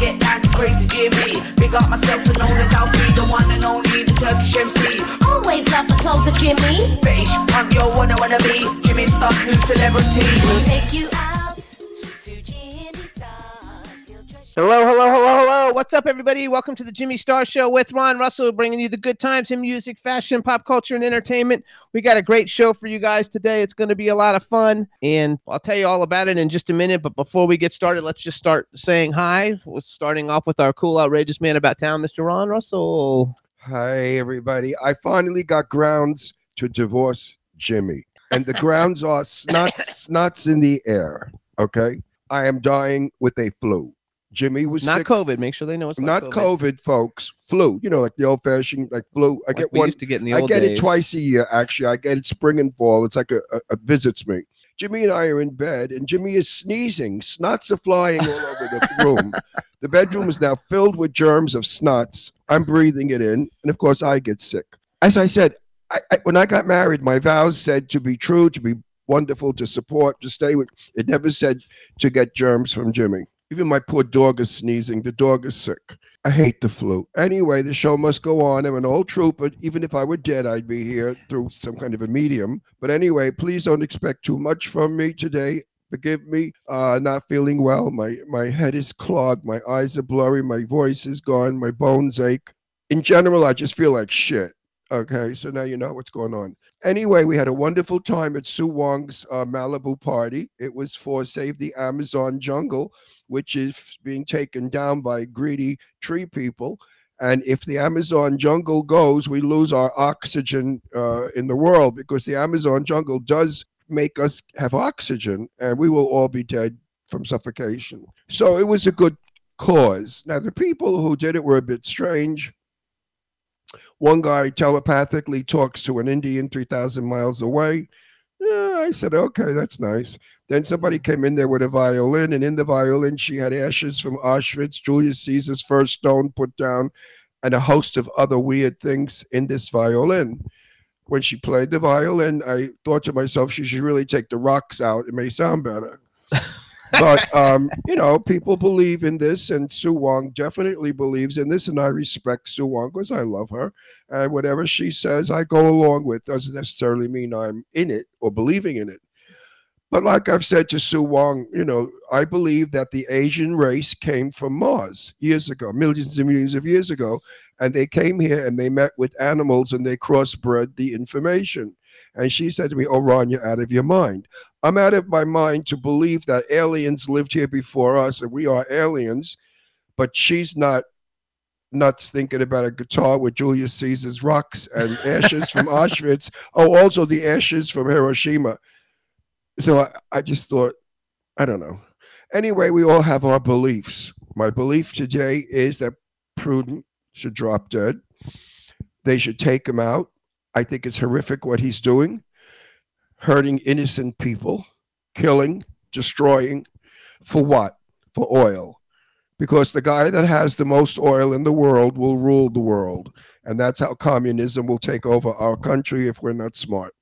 Get down to crazy Jimmy. Big up myself and known as Alfie, the one and only, the Turkish MC. Always love the clothes of Jimmy. Bitch, I'm your one I wanna be. Jimmy Star, new celebrity. We'll take you Hello, hello, hello, hello. What's up, everybody? Welcome to the Jimmy Star Show with Ron Russell, bringing you the good times in music, fashion, pop culture, and entertainment. We got a great show for you guys today. It's going to be a lot of fun, and I'll tell you all about it in just a minute. But before we get started, let's just start saying hi. We're starting off with our cool, outrageous man about town, Mr. Ron Russell. Hi, everybody. I finally got grounds to divorce Jimmy. And the grounds are snots, snots in the air. Okay. I am dying with a flu. Jimmy was Not sick. COVID. Make sure they know it's not not, COVID. folks. Flu. You know, like the old fashioned like flu. I Like get one. used to get in the I get days. it twice a year, actually. I get it spring and fall. It's like a, a, a visits me. Jimmy and I are in bed, and Jimmy is sneezing. Snots are flying all over the room. The bedroom is now filled with germs of snots. I'm breathing it in, and of course, I get sick. As I said, I, I, when I got married, my vows said to be true, to be wonderful, to support, to stay with. It never said to get germs from Jimmy. Even my poor dog is sneezing. The dog is sick. I hate the flu. Anyway, the show must go on. I'm an old trooper. Even if I were dead, I'd be here through some kind of a medium. But anyway, please don't expect too much from me today. Forgive me, uh, not feeling well. My my head is clogged. My eyes are blurry. My voice is gone. My bones ache. In general, I just feel like shit. Okay, so now you know what's going on. Anyway, we had a wonderful time at Sue Wong's uh, Malibu party. It was for Save the Amazon Jungle, which is being taken down by greedy tree people. And if the Amazon jungle goes, we lose our oxygen uh, in the world because the Amazon jungle does make us have oxygen and we will all be dead from suffocation. So it was a good cause. Now, the people who did it were a bit strange. One guy telepathically talks to an Indian 3,000 miles away. Yeah, I said, okay, that's nice. Then somebody came in there with a violin, and in the violin, she had ashes from Auschwitz, Julius Caesar's first stone put down, and a host of other weird things in this violin. When she played the violin, I thought to myself, she should really take the rocks out. It may sound better. but um, you know, people believe in this, and Sue Wong definitely believes in this, and I respect Sue Wong because I love her, and whatever she says, I go along with. Doesn't necessarily mean I'm in it or believing in it. But like I've said to Sue Wong, you know, I believe that the Asian race came from Mars years ago, millions and millions of years ago, and they came here and they met with animals and they crossbred the information. And she said to me, "Oh, Ron, you're out of your mind." I'm out of my mind to believe that aliens lived here before us and we are aliens, but she's not nuts thinking about a guitar with Julius Caesar's rocks and ashes from Auschwitz. Oh, also the ashes from Hiroshima. So I, I just thought, I don't know. Anyway, we all have our beliefs. My belief today is that Putin should drop dead. They should take him out. I think it's horrific what he's doing, hurting innocent people, killing, destroying. For what? For oil. Because the guy that has the most oil in the world will rule the world. And that's how communism will take over our country if we're not smart.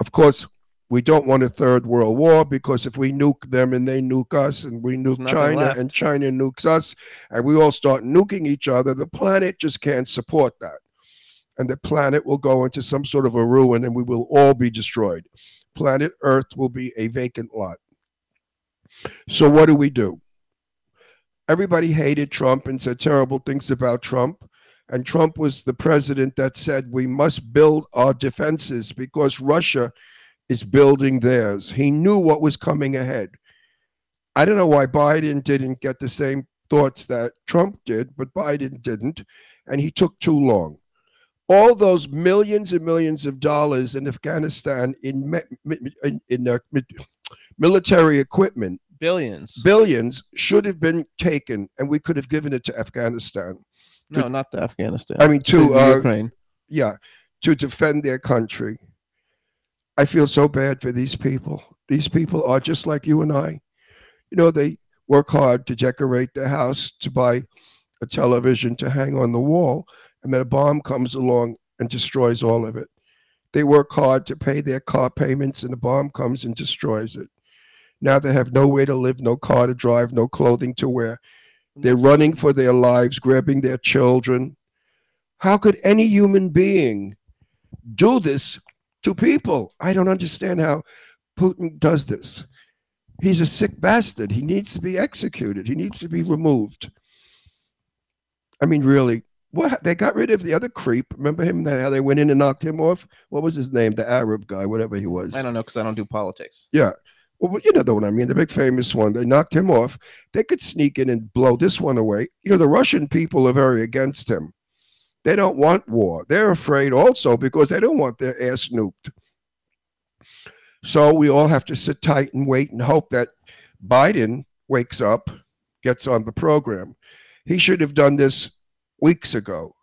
Of course, we don't want a third world war because if we nuke them and they nuke us and we nuke China left. and China nukes us and we all start nuking each other, the planet just can't support that. And the planet will go into some sort of a ruin and we will all be destroyed. Planet Earth will be a vacant lot. So, what do we do? Everybody hated Trump and said terrible things about Trump. And Trump was the president that said we must build our defenses because Russia is building theirs. He knew what was coming ahead. I don't know why Biden didn't get the same thoughts that Trump did, but Biden didn't, and he took too long. All those millions and millions of dollars in Afghanistan in in, in uh, military equipment, Billions. billions should have been taken, and we could have given it to Afghanistan. no, not the Afghanistan. I mean, To to uh, Ukraine. yeah, to defend their country. I feel so bad for these people. These people are just like you and I. You know, they work hard to decorate their house, to buy a television to hang on the wall, and then a bomb comes along and destroys all of it. They work hard to pay their car payments, and the bomb comes and destroys it. Now they have nowhere to live, no car to drive, no clothing to wear. They're running for their lives, grabbing their children. How could any human being do this to people? I don't understand how Putin does this. He's a sick bastard. He needs to be executed. He needs to be removed. I mean, really, what they got rid of the other creep. Remember him? How they went in and knocked him off? What was his name? The Arab guy, whatever he was. I don't know because I don't do politics. Yeah. Well, you know the one I mean, the big famous one. They knocked him off. They could sneak in and blow this one away. You know, the Russian people are very against him. They don't want war. They're afraid also because they don't want their ass nuked. So we all have to sit tight and wait and hope that Biden wakes up, gets on the program. He should have done this weeks ago,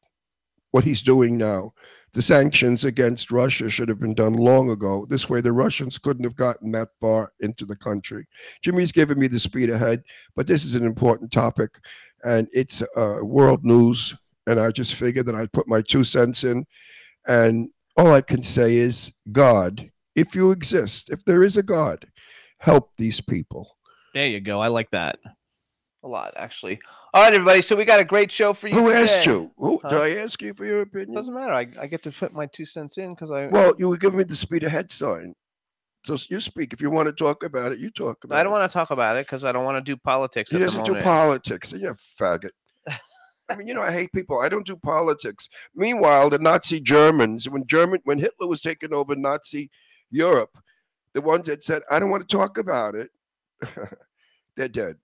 what he's doing now. The sanctions against Russia should have been done long ago. This way, the Russians couldn't have gotten that far into the country. Jimmy's giving me the speed ahead, but this is an important topic, and it's uh, world news. And I just figured that I'd put my two cents in. And all I can say is, God, if you exist, if there is a God, help these people. There you go. I like that a lot, actually. All right, everybody. So we got a great show for you. Who asked you? Who, Huh? Did I ask you for your opinion? Doesn't matter. I, I get to put my two cents in because I Well, you were giving me the speed ahead sign. So you speak. If you want to talk about it, you talk about it. I don't want to talk about it because I don't want to do politics. He at doesn't do politics. You faggot. I mean, you know, I hate people. I don't do politics. Meanwhile, the Nazi Germans, when German, when Hitler was taking over Nazi Europe, the ones that said, "I don't want to talk about it," they're dead.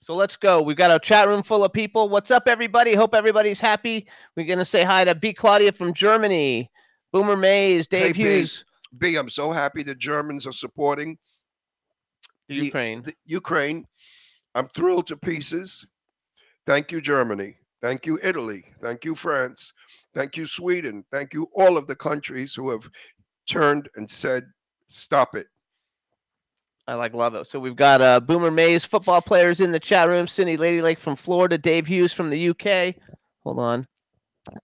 So let's go. We've got a chat room full of people. What's up, everybody? Hope everybody's happy. We're gonna say hi to B. Claudia from Germany, Boomer Mays, Dave B. Hughes, B, I'm so happy the Germans are supporting the the- Ukraine. the Ukraine. I'm thrilled to pieces. Thank you, Germany. Thank you, Italy. Thank you, France. Thank you, Sweden. Thank you, all of the countries who have turned and said, stop it. I like love it. So we've got uh, Boomer Mays, football players in the chat room. Cindy Lady Lake from Florida, Dave Hughes from the UK. Hold on.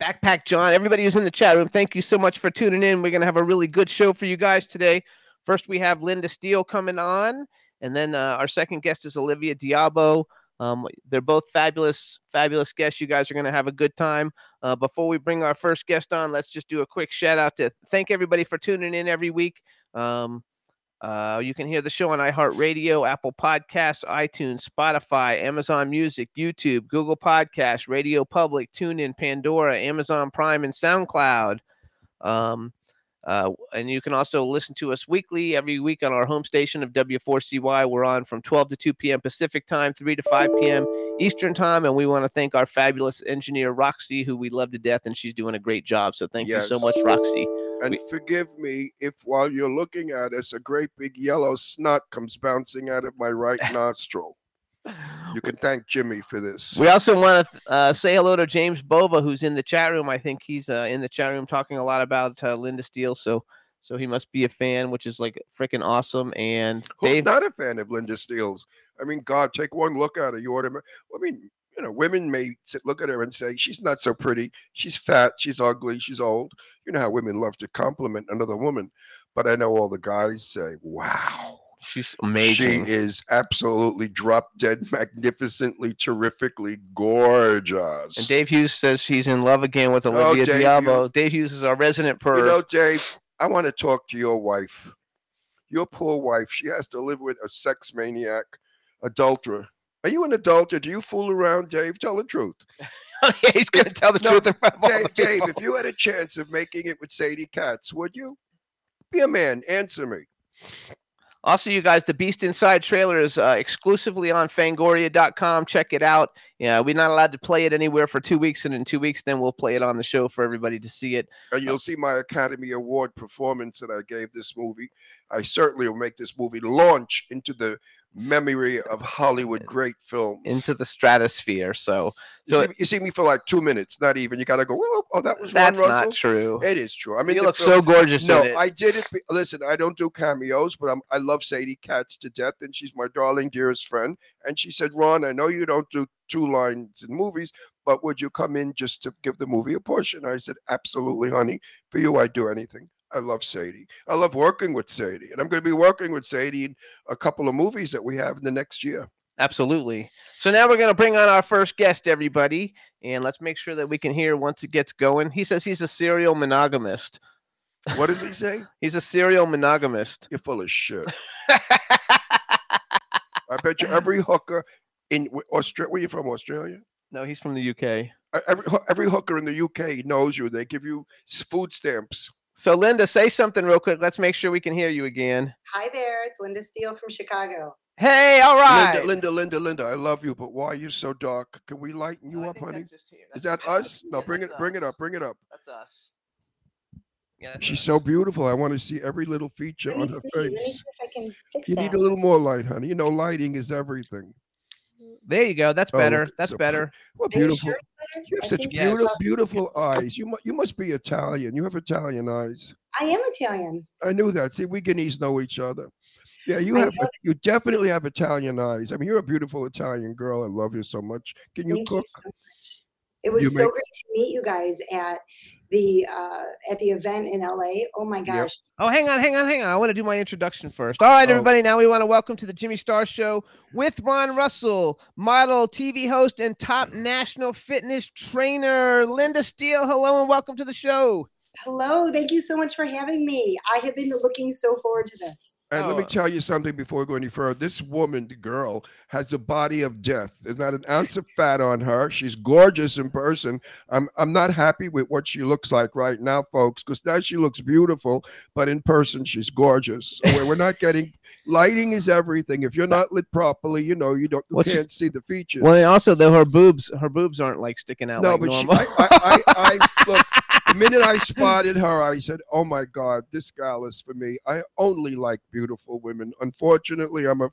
Backpack John, everybody who's in the chat room, thank you so much for tuning in. We're going to have a really good show for you guys today. First, we have Linda Steele coming on, and then uh, our second guest is Olivia d'Abo. Um, they're both fabulous, fabulous guests. You guys are going to have a good time. Uh, before we bring our first guest on, let's just do a quick shout out to thank everybody for tuning in every week. Um, uh, you can hear the show on iHeartRadio, Apple Podcasts, iTunes, Spotify, Amazon Music, YouTube, Google Podcasts, Radio Public, TuneIn, Pandora, Amazon Prime, and SoundCloud. Um, uh, and you can also listen to us weekly every week on our home station of W4CY. We're on from 12 to 2 p.m. Pacific time, 3 to 5 p.m. Eastern time. And we want to thank our fabulous engineer, Roxy, who we love to death, and she's doing a great job. So thank you so much, Roxy. And We- forgive me if while you're looking at us, a great big yellow snot comes bouncing out of my right nostril. You can thank Jimmy for this. We also want to uh, say hello to James Boba, who's in the chat room. I think he's uh, in the chat room talking a lot about uh, Linda Steele. So, so he must be a fan, which is like freaking awesome. And Who's Dave, not a fan of Linda Steele's? I mean, God, take one look at her. You ought to. I mean, you know, women may sit, look at her and say she's not so pretty. She's fat. She's ugly. She's old. You know how women love to compliment another woman. But I know all the guys say, "Wow, she's amazing. she is absolutely drop dead, magnificently, terrifically gorgeous." and Dave Hughes says he's in love again with Oh, Olivia Dave d'Abo. Dave Hughes is our resident perv. You know, Dave, I want to talk to your wife. Your poor wife. She has to live with a sex maniac, adulterer. Are you an adulterer? Do you fool around, Dave? Tell the truth. yeah, he's going to tell the No, truth in front of all the Dave, Dave, if you had a chance of making it with Sadie Katz, would you? Be a man. Answer me. Also, you guys, the Beast Inside trailer is uh, exclusively on Fangoria.com. Check it out. Yeah, we're not allowed to play it anywhere for two weeks, and in two weeks, then we'll play it on the show for everybody to see it. And you'll see my Academy Award performance that I gave this movie. I certainly will make this movie launch into the memory of Hollywood great films. into the stratosphere. So, you, so see, you see me for like two minutes, not even. You got to go. "Whoa, Oh, that was that's Ron Russell. not true. It is true. I mean, you look film- so gorgeous. No. I did it. Listen, I don't do cameos, but I'm, I love Sadie Katz to death, and she's my darling, dearest friend. And she said, Ron, I know you don't do two lines in movies, but would you come in just to give the movie a push? And I said, absolutely, honey. For you, I'd do anything. I love Sadie. I love working with Sadie, and I'm going to be working with Sadie in a couple of movies that we have in the next year. Absolutely. So now we're going to bring on our first guest, everybody, and let's make sure that we can hear once it gets going. He says he's a serial monogamist. What does he say? He's a serial monogamist. You're full of shit. I bet you every hooker in Australia. Where you from? Australia? no, he's from the UK. E- uh, Every every hooker in the UK knows you. They give you food stamps. So, Linda, say something real quick. Let's make sure we can hear you again. Hi there, it's Linda Steele from Chicago. Hey, all right. Linda, Linda, Linda, Linda. I love you, but why are you so dark? Can we lighten you I up, honey? that's just here. Is that us? No, yeah, bring it, that's bring it up, bring it up. That's us. Yeah, that's She's us. so beautiful. I want to see every little feature Let me on see. her Let me see face. if I can fix You that. need a little more light, honey. You know, lighting is everything. There you go. That's Oh, better. look, That's so better. What beautiful. sure? You have I such think Yes. beautiful, beautiful eyes. You mu- you must be Italian. You have Italian eyes. I am Italian. I knew that. See, we Guineas know each other. Yeah, you I have. know You definitely have Italian eyes. I mean, you're a beautiful Italian girl. I love you so much. Can you Thank cook? you so much. It was You so make- great to meet you guys at the uh, at the event in LA. Oh my gosh. Oh, hang on, hang on, hang on. I want to do my introduction first. All right, Oh. everybody. Now we want to welcome to the Jimmy Star Show with Ron Russell, model, TV host, and top national fitness trainer, Linda Steele. Hello and welcome to the show. Hello, thank you so much for having me. I have been looking so forward to this. And let me Oh. tell you something before we go any further. This woman, the girl, has the body of death. There's not an ounce of fat on her. She's gorgeous in person. I'm I'm not happy with what she looks like right now, folks, because now she looks beautiful, but in person she's gorgeous. So we're, not getting lighting is everything. If you're not lit properly, you know you don't you What's- can't see the features. Well, also though her boobs, her boobs aren't like sticking out no, like but she, normal. I, I, I, I look. The minute I spotted her, I said, "Oh my God, this gal is for me." I only like beautiful women. Unfortunately, I'm a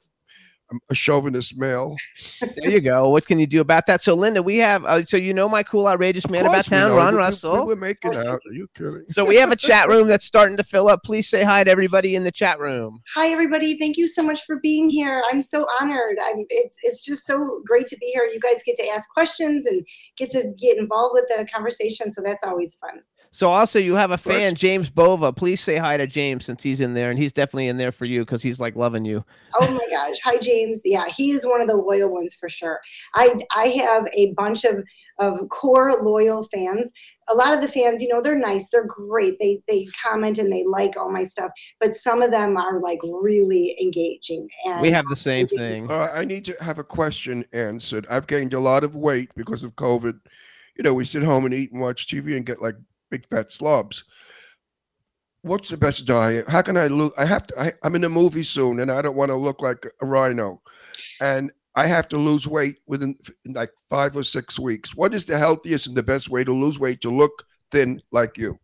I'm a chauvinist male. there you go. What can you do about that? So, Linda, we have. Uh, so you know my cool, outrageous man about town. Ron We- we- Russell. We were making out. Are you kidding? So we have a chat room that's starting to fill up. Please say hi to everybody in the chat room. Hi everybody, thank you so much for being here. I'm so honored. I'm it's it's just so great to be here. You guys get to ask questions and get to get involved with the conversation, so that's always fun. So also you have a fan, First- James Bova. Please say hi to James since he's in there, and he's definitely in there for you because he's like loving you. Oh my gosh. Hi James. Yeah, he is one of the loyal ones for sure. I I have a bunch of of core loyal fans. A lot of the fans, you know, they're nice, they're great. They they comment and they like all my stuff, but some of them are like really engaging. And We have the same thing. Uh, I need to have a question answered. I've gained a lot of weight because of COVID. You know, we sit home and eat and watch TV and get like big fat slobs. What's the best diet? How can I look? I have to. I, I'm in a movie soon, and I don't want to look like a rhino, and I have to lose weight within like five or six weeks. What is the healthiest and the best way to lose weight to look thin like you?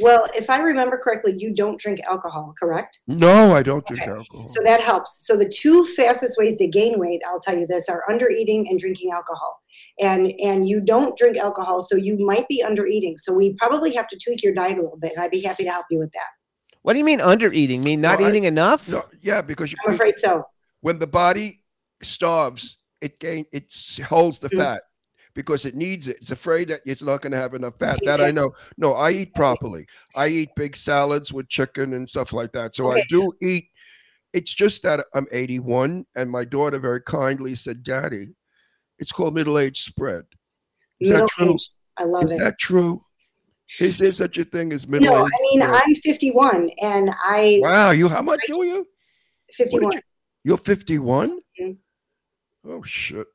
well, if I remember correctly, you don't drink alcohol, correct? No, I don't drink Okay, alcohol. So that helps. So the two fastest ways to gain weight, I'll tell you this, are under eating and drinking alcohol. And and you don't drink alcohol, so you might be under eating. So we probably have to tweak your diet a little bit, and I'd be happy to help you with that. What do you mean under eating? Mean not No, I- eating enough? no, yeah, because you, I'm afraid so. when the body starves, it gain it holds the Mm. fat because it needs it. It's afraid that it's not going to have enough fat. That I know. No, I eat properly. I eat big salads with chicken and stuff like that. So I do eat. It's just that I'm 81, and my daughter very kindly said, "Daddy, it's called middle age spread." Is that true? Middle-aged. I love Is it. that true? Is there such a thing as middle age? No, age? I mean I'm 51 and I wow, you how much are you? What 51. you- You're 51? Mhm. Oh shit.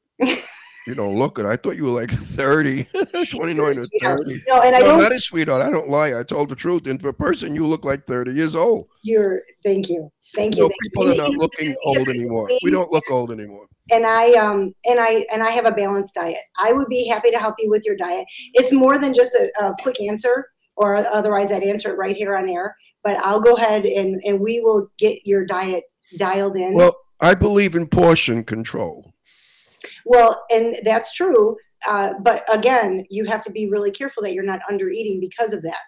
You don't look it. I thought you were like 30, 29 or 30. No, and I no, don't. not a sweetheart. I don't lie. I told the truth. And for a person, you look like 30 years old. You're. Thank you. Thank you. No, Thank you. people are not looking old anymore. We don't look old anymore. And I um and I and I have a balanced diet. I would be happy to help you with your diet. It's more than just a, a quick answer, or otherwise I'd answer it right here on air. But I'll go ahead and and we will get your diet dialed in. Well, I believe in portion control. Well, and that's true. Uh, but again, you have to be really careful that you're not under eating because of that.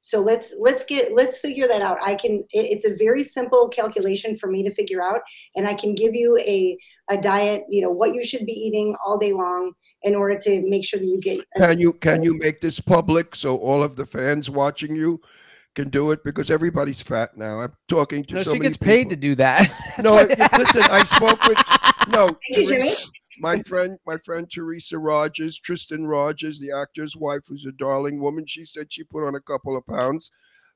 So let's let's get let's figure that out. I can. It's a very simple calculation for me to figure out, and I can give you a a diet. You know what you should be eating all day long in order to make sure that you get. Can you can you make this public so all of the fans watching you can do it? Because everybody's fat now. I'm talking to No, so she many gets paid to do that. No, I- listen. I spoke with no. Thank you, Jimmy. My friend, my friend Teresa Rogers, Tristan Rogers, the actor's wife, who's a darling woman. She said she put on a couple of pounds.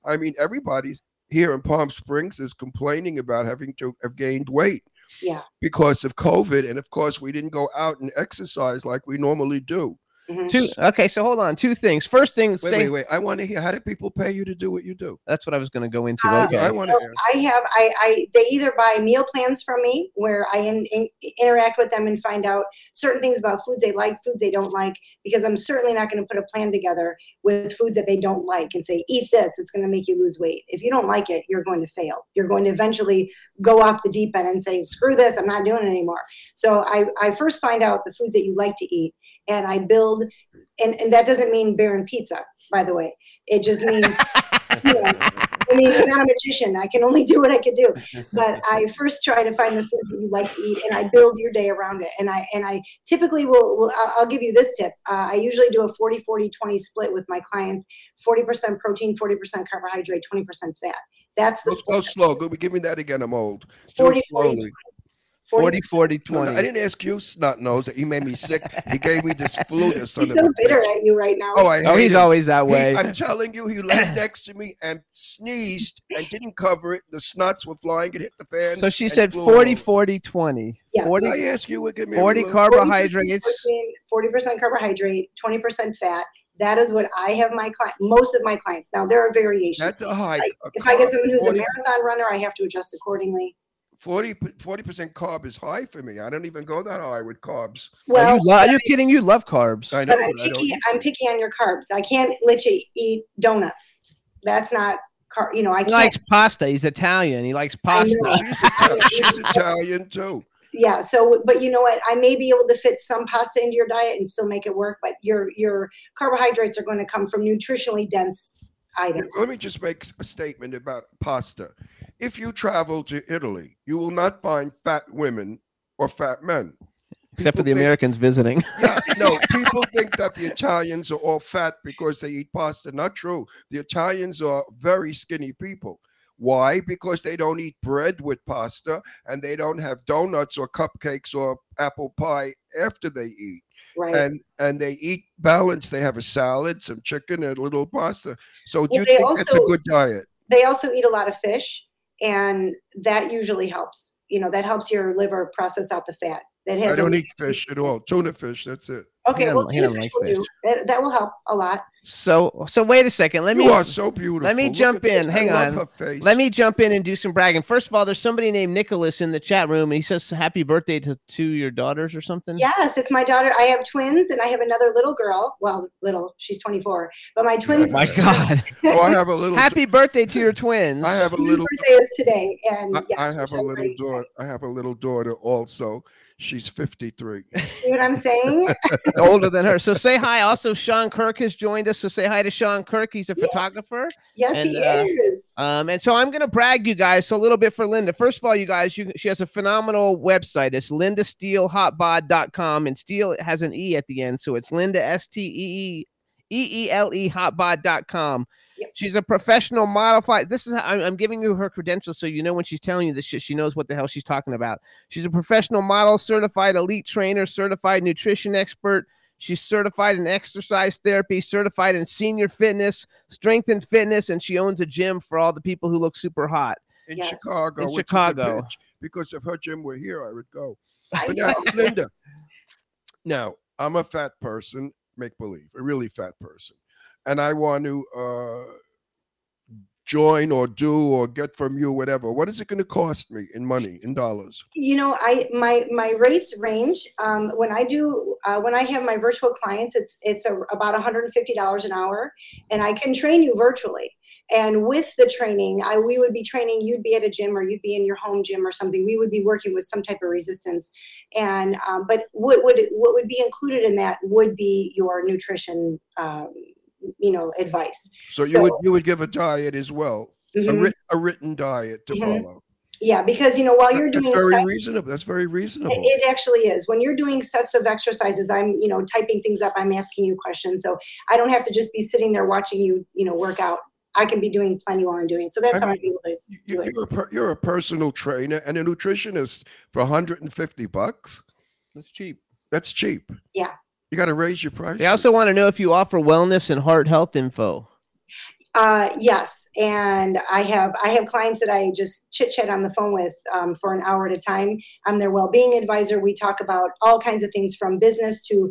I mean, everybody's here in Palm Springs is complaining about having to have gained weight Yeah. because of COVID, and of course, we didn't go out and exercise like we normally do. Mhm. Two. Okay, so hold on. Two things. First thing, Wait, say wait, wait. I want to hear how do people pay you to do what you do? that's what I was going to go into. Uh, okay. I want to Well, hear. I have I, I they either buy meal plans from me where I in, in, interact with them and find out certain things about foods they like, foods they don't like, because I'm certainly not going to put a plan together with foods that they don't like and say eat this, it's going to make you lose weight. If you don't like it, you're going to fail. You're going to eventually go off the deep end and say screw this, I'm not doing it anymore. So I I first find out the foods that you like to eat and I build and, and that doesn't mean barren pizza, by the way. It just means you know, I mean, I'm not a magician. I can only do what I could do. But I first try to find the foods that you like to eat, and I build your day around it. And I and I typically will. will I'll, I'll give you this tip. Uh, I usually do a 40 40 20 split with my clients: 40% protein, 40% carbohydrate, 20% fat. That's the Go, go slow. Go, give me that again. I'm old. Do 40 it 40 slowly. 40, 40, No, no, I didn't ask you, snot nose. He made me sick. He gave me this flu. This son He's of so a bitter bitch. at you right now. Oh, I oh, he's him. always that He- way. I'm telling you, he laid next to me and sneezed and didn't cover it. The snots were flying. It hit the fan. so she said flew 40, 40, 20. Yes. 40, I ask you, what give me 40 little- carbohydrates. 40% carbohydrate, 20% fat. That is what I have my client, most of my clients. Now there are variations. That's a high. Like, a if I get someone who's a marathon runner, I have to adjust accordingly. 40 percent carb is high for me. I don't even go that high with carbs. Are Well, you, lo- are you kidding? You love carbs. I know, but I'm but I don't. picky. I'm picky on your carbs. I can't let you eat donuts. That's not car. You know, I He can't. likes pasta. He's Italian. He likes pasta. She's, Ita- she's Italian too. yeah. So, but you know what? I may be able to fit some pasta into your diet and still make it work. But your your carbohydrates are going to come from nutritionally dense items. Let me just make a statement about pasta. If you travel to Italy, you will not find fat women or fat men. Except for the think- Americans visiting. Yeah, no, people think that the Italians are all fat because they eat pasta. Not true. The Italians are very skinny people. Why? Because they don't eat bread with pasta and they don't have donuts or cupcakes or apple pie after they eat. Right. And and they eat balanced. They have a salad, some chicken, and a little pasta. So do Well, you they think that's a good diet? they also eat a lot of fish, and that usually helps. You know, that helps your liver process out the fat. That has. I don't eat fish at all. Tuna fish, that's it. Okay, He well, don't- tuna fish like will do. That, that will help a lot. So so wait a second. Let you me are so beautiful. let me Look jump at this. in. I Hang love on. let me jump in and do some bragging. First of all, there's somebody named Nicholas in the chat room, and he says happy birthday to, to your daughters or something. Yes, it's my daughter. I have twins, and I have another little girl. Well, little, she's 24, but my twins. Oh my God. Oh, I have a little. happy birthday to your twins. I have a Whose little. birthday is today, and I, yes, I have a little daughter. I have a little daughter also. She's 53. See what I'm saying? It's older than her. So say hi. Also, Sean Kirk has joined us. So say hi to Sean Kirk. He's a Yes. photographer. Yes, And, he uh, is. Um, and so I'm gonna brag you guys so a little bit for Linda. First of all, you guys, you, she has a phenomenal website. It's lindasteelehotbod.com, and steel has an e at the end, so it's Linda S T E E E E L E hotbod.com. Yep. She's a professional modified. This is how I'm, I'm giving you her credentials so you know when she's telling you this shit, she knows what the hell she's talking about. She's a professional model, certified elite trainer, certified nutrition expert. She's certified in exercise therapy, certified in senior fitness, strength and fitness, and she owns a gym for all the people who look super hot. In Yes. Chicago. In which is a Chicago. bitch, Because if her gym were here, I would go. But now, Linda, Now, I'm a fat person, make believe, a really fat person, and I want to uh, join or do or get from you whatever. What is it going to cost me in money, in dollars? you know i my my rates range um, when i do uh, when i have my virtual clients it's it's a, about $150 an hour and i can train you virtually and with the training i we would be training you'd be at a gym or you'd be in your home gym or something we would be working with some type of resistance and um, but what would what would be included in that would be your nutrition um, you know advice So, you would you would give a diet as well, a, Mhm. writ- a written diet to Mhm. follow. yeah because you know while you're doing That's doing very sets- reasonable. That's very reasonable. It, it actually is. When you're doing sets of exercises, I'm, you know, typing things up. I'm asking you questions, so I don't have to just be sitting there watching you, you know, work out. I can be doing plenty while I'm doing. So that's I how I'm able to. You- do you- it. you're, a per, you're a personal trainer and a nutritionist for 150 bucks. That's cheap. That's cheap. Yeah. You got to raise your price. They also want to know if you offer wellness and heart health info. Uh, yes, and I have I have clients that I just chit chat on the phone with um, for an hour at a time. I'm their well-being advisor. We talk about all kinds of things from business to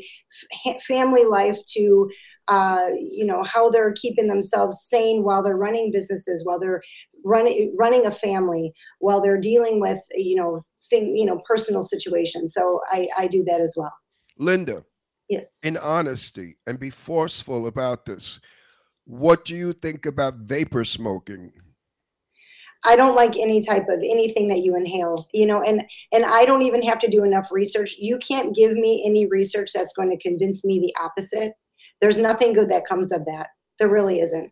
f- family life to uh, you know how they're keeping themselves sane while they're running businesses, while they're running running a family, while they're dealing with you know thing you know personal situations. So I I do that as well. Linda, Yes. in honesty, and be forceful about this. What do you think about vapor smoking? I don't like any type of anything that you inhale, you know, and and I don't even have to do enough research. You can't give me any research that's going to convince me the opposite. There's nothing good that comes of that. There really isn't.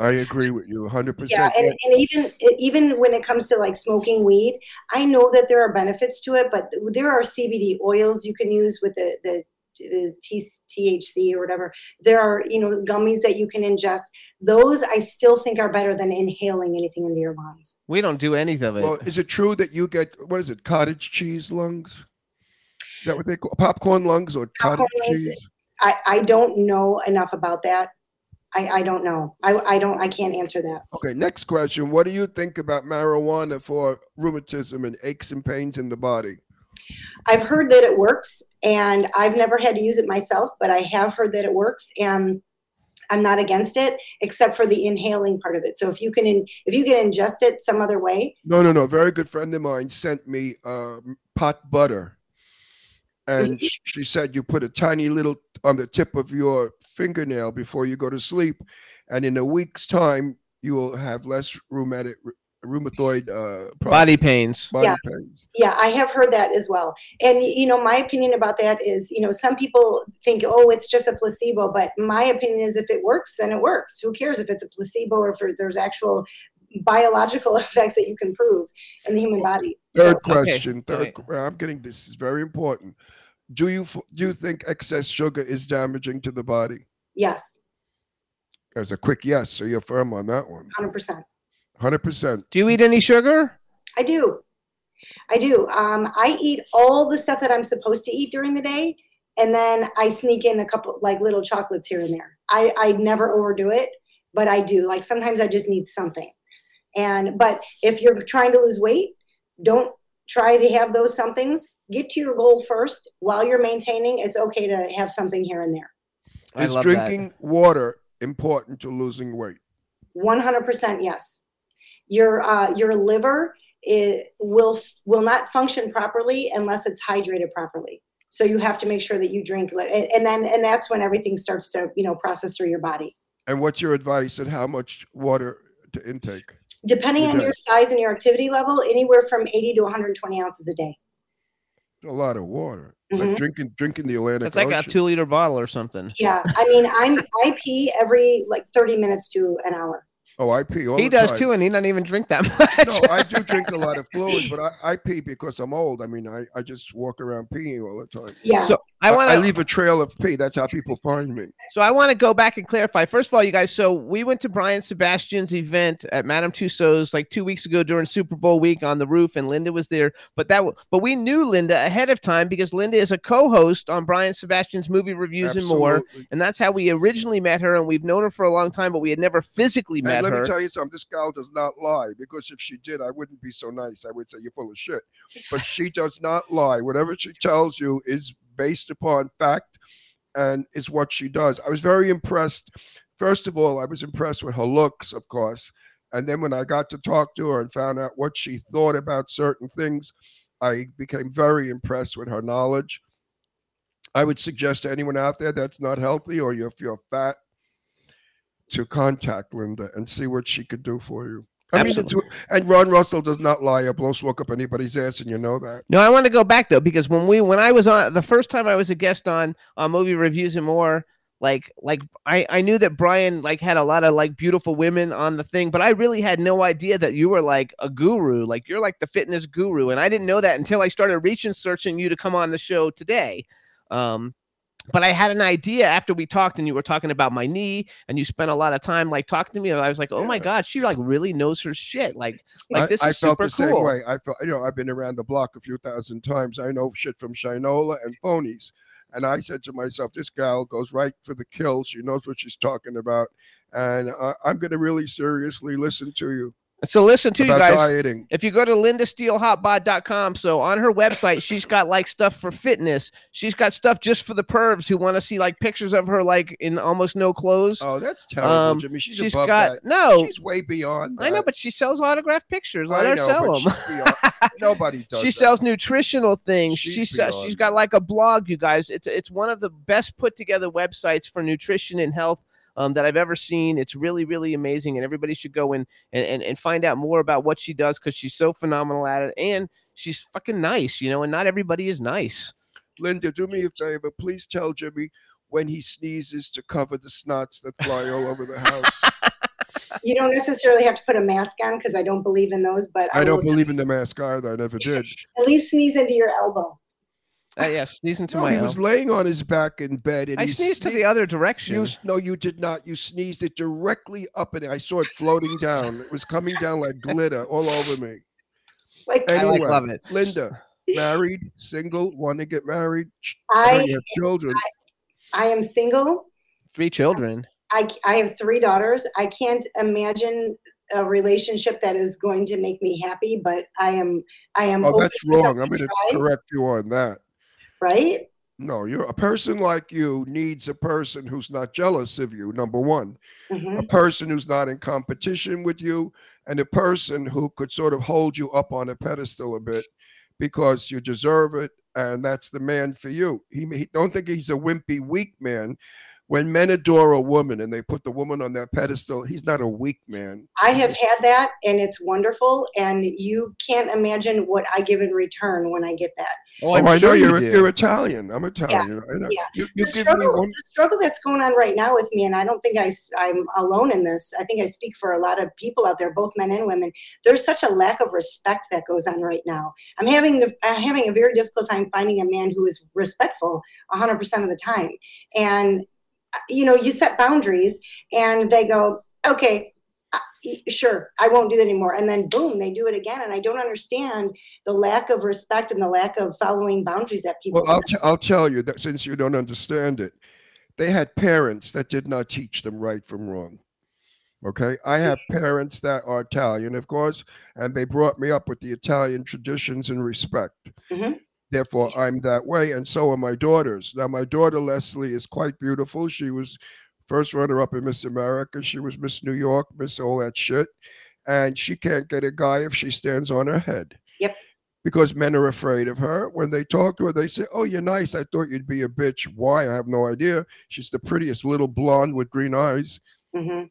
I agree with you 100%. Yeah, and, and even even when it comes to like smoking weed, I know that there are benefits to it, but there are CBD oils you can use with the the THC or whatever. There are you know gummies that you can ingest. Those I still think are better than inhaling anything into your lungs. We don't do any of it. well, is it true that you get, what is it, cottage cheese lungs? Is that what they call popcorn lungs or Popcorn cottage lungs, cheese? I, I don't know enough about that. I, I don't know. I, I don't I can't answer that. Okay, next question. What do you think about marijuana for rheumatism and aches and pains in the body? I've heard that it works and I've never had to use it myself, but I have heard that it works and I'm not against it except for the inhaling part of it. So if you can in, if you can ingest it some other way, No, no, no. A very good friend of mine sent me um, pot butter. And she said you put a tiny little on the tip of your fingernail before you go to sleep. And in a week's time, you will have less rheumatic, rheumatoid uh, Body pains. body Yeah. pains. yeah, I have heard that as well. And you know, my opinion about that is, you know, some people think, oh, it's just a placebo, but my opinion is, if it works, then it works. Who cares if it's a placebo or if there's actual biological effects that you can prove in the human body? Third So, Okay, question. Third, okay. qu- I'm getting this is very important. Do you do you think excess sugar is damaging to the body? yes, As a quick yes, so you're firm on that one. hundred percent. Hundred percent. Do you eat any sugar? I do. I do. Um, I eat all the stuff that I'm supposed to eat during the day, and then I sneak in a couple like little chocolates here and there. I, I never overdo it, but I do. Like sometimes I just need something. And but if you're trying to lose weight, don't try to have those somethings. Get to your goal first. While you're maintaining, it's okay to have something here and there. I Is love that. drinking water important to losing weight? 100% yes. Your uh, your liver it will will not function properly unless it's hydrated properly. So you have to make sure that you drink, li- and, and then and that's when everything starts to you know process through your body. And what's your advice on how much water to intake? Depending on your size and your activity level, anywhere from 80 to 120 ounces a day. A lot of water. It's Mhm. like drinking drinking the Atlantic It's like a two liter bottle or something. Yeah, I mean I'm I pee every like 30 minutes to an hour. Oh, I pee all He the does time. too, and he doesn't even drink that much. No, I do drink a lot of fluids, but I, I pee because I'm old. I mean, I, I just walk around peeing all the time. Yeah. So I want I leave a trail of pee. That's how people find me. So I want to go back and clarify. First of all, you guys. So we went to Brian Sebastian's event at Madame Tussauds like two weeks ago during Super Bowl week on the roof, and Linda was there. But that, but we knew Linda ahead of time because Linda is a co-host on Brian Sebastian's movie reviews and more, Absolutely. and that's how we originally met her. And we've known her for a long time, but we had never physically And met let her. Let me tell you something. This gal does not lie because if she did, I wouldn't be so nice. I would say you're full of shit. But she does not lie. Whatever she tells you is based upon fact and is what she does. I was very impressed. First of all, I was impressed with her looks, of course. And then when I got to talk to her and found out what she thought about certain things, I became very impressed with her knowledge. I would suggest to anyone out there that's not healthy or you feel fat to contact Linda and see what she could do for you. I mean, it's, and Ron Russell does not lie or blow smoke up anybody's ass, and you know that. No, I want to go back though because when we when I was on the first time I was a guest on on movie reviews and more, like like I I knew that Brian like had a lot of like beautiful women on the thing, but I really had no idea that you were like a guru, like you're like the fitness guru, and I didn't know that until I started reaching searching you to come on the show today. Um, but I had an idea after we talked and you were talking about my knee and you spent a lot of time like talking to me. I was like, oh my God, she like really knows her shit. Like, like I, this I is felt super the same cool. way. I felt, you know, I've been around the block a few thousand times. I know shit from Shinola and phonies. And I said to myself, this gal goes right for the kill. She knows what she's talking about. And I, I'm going to really seriously listen to you So listen to you guys. dieting. If you go to lindasteelehotbod.com, so on her website, she's got like stuff for fitness. She's got stuff just for the pervs who want to see like pictures of her like in almost no clothes. Oh, that's terrible, Um, Jimmy. She's, she's above got that. no. She's way beyond that. I know, but she sells autographed pictures. Let I her know, sell them. beyond- Nobody does she that. sells nutritional things. She's she sells, she's got like a blog, you guys. It's it's one of the best put together websites for nutrition and health um, that I've ever seen. It's really really amazing, and everybody should go in and and, and find out more about what she does because she's so phenomenal at it, and she's fucking nice, you know. And not everybody is nice. Linda, do me a favor. Please tell Jimmy when he sneezes to cover the snots that fly all over the house. You don't necessarily have to put a mask on because I don't believe in those, but I, I don't believe in the mask either. I never did. at least sneeze into your elbow. Uh, yes, sneezing to No, my. he was laying on his back in bed and I he sneezed to the other direction. You, no, you did not. You sneezed it directly up and I saw it floating down. It was coming down like glitter all over me. Like I like love it. Linda, married, single, want to get married? I you have children. I am single. Three children. I, I have three daughters. I can't imagine a relationship that is going to make me happy, but I am I am Oh, that's wrong. I'm going to correct you on that. Right? No, you're a person like you needs a person who's not jealous of you. Number one, Mhm. a person who's not in competition with you, and a person who could sort of hold you up on a pedestal a bit because you deserve it, and that's the man for you. He, he don't think he's a wimpy, weak man. When men adore a woman and they put the woman on that pedestal, he's not a weak man. I have had that and it's wonderful and you can't imagine what I give in return when I get that. Oh, Oh, I know sure you you're do. you're Italian. I'm Italian. I know. yeah. You, you the struggle, one. the struggle that's going on right now with me, and I don't think I, am alone in this. I think I speak for a lot of people out there, both men and women. There's such a lack of respect that goes on right now. I'm having I'm having a very difficult time finding a man who is respectful 100% of the time. And you know, you set boundaries, and they go, okay. uh, Sure, I won't do that anymore. And then boom, they do it again. And I don't understand the lack of respect and the lack of following boundaries that people Well, I'll, t- I'll tell you that since you don't understand it, they had parents that did not teach them right from wrong. Okay. I have parents that are Italian, of course, and they brought me up with the Italian traditions and respect. Mhm. Therefore, I'm that way, and so are my daughters. Now, my daughter Leslie is quite beautiful. She was first runner up in Miss America. She was Miss New York, Miss all that shit. And she can't get a guy if she stands on her head Yep. because men are afraid of her. When they talk to her, they say, Oh, you're nice. I thought you'd be a bitch. Why? I have no idea. She's the prettiest little blonde with green eyes. Mhm.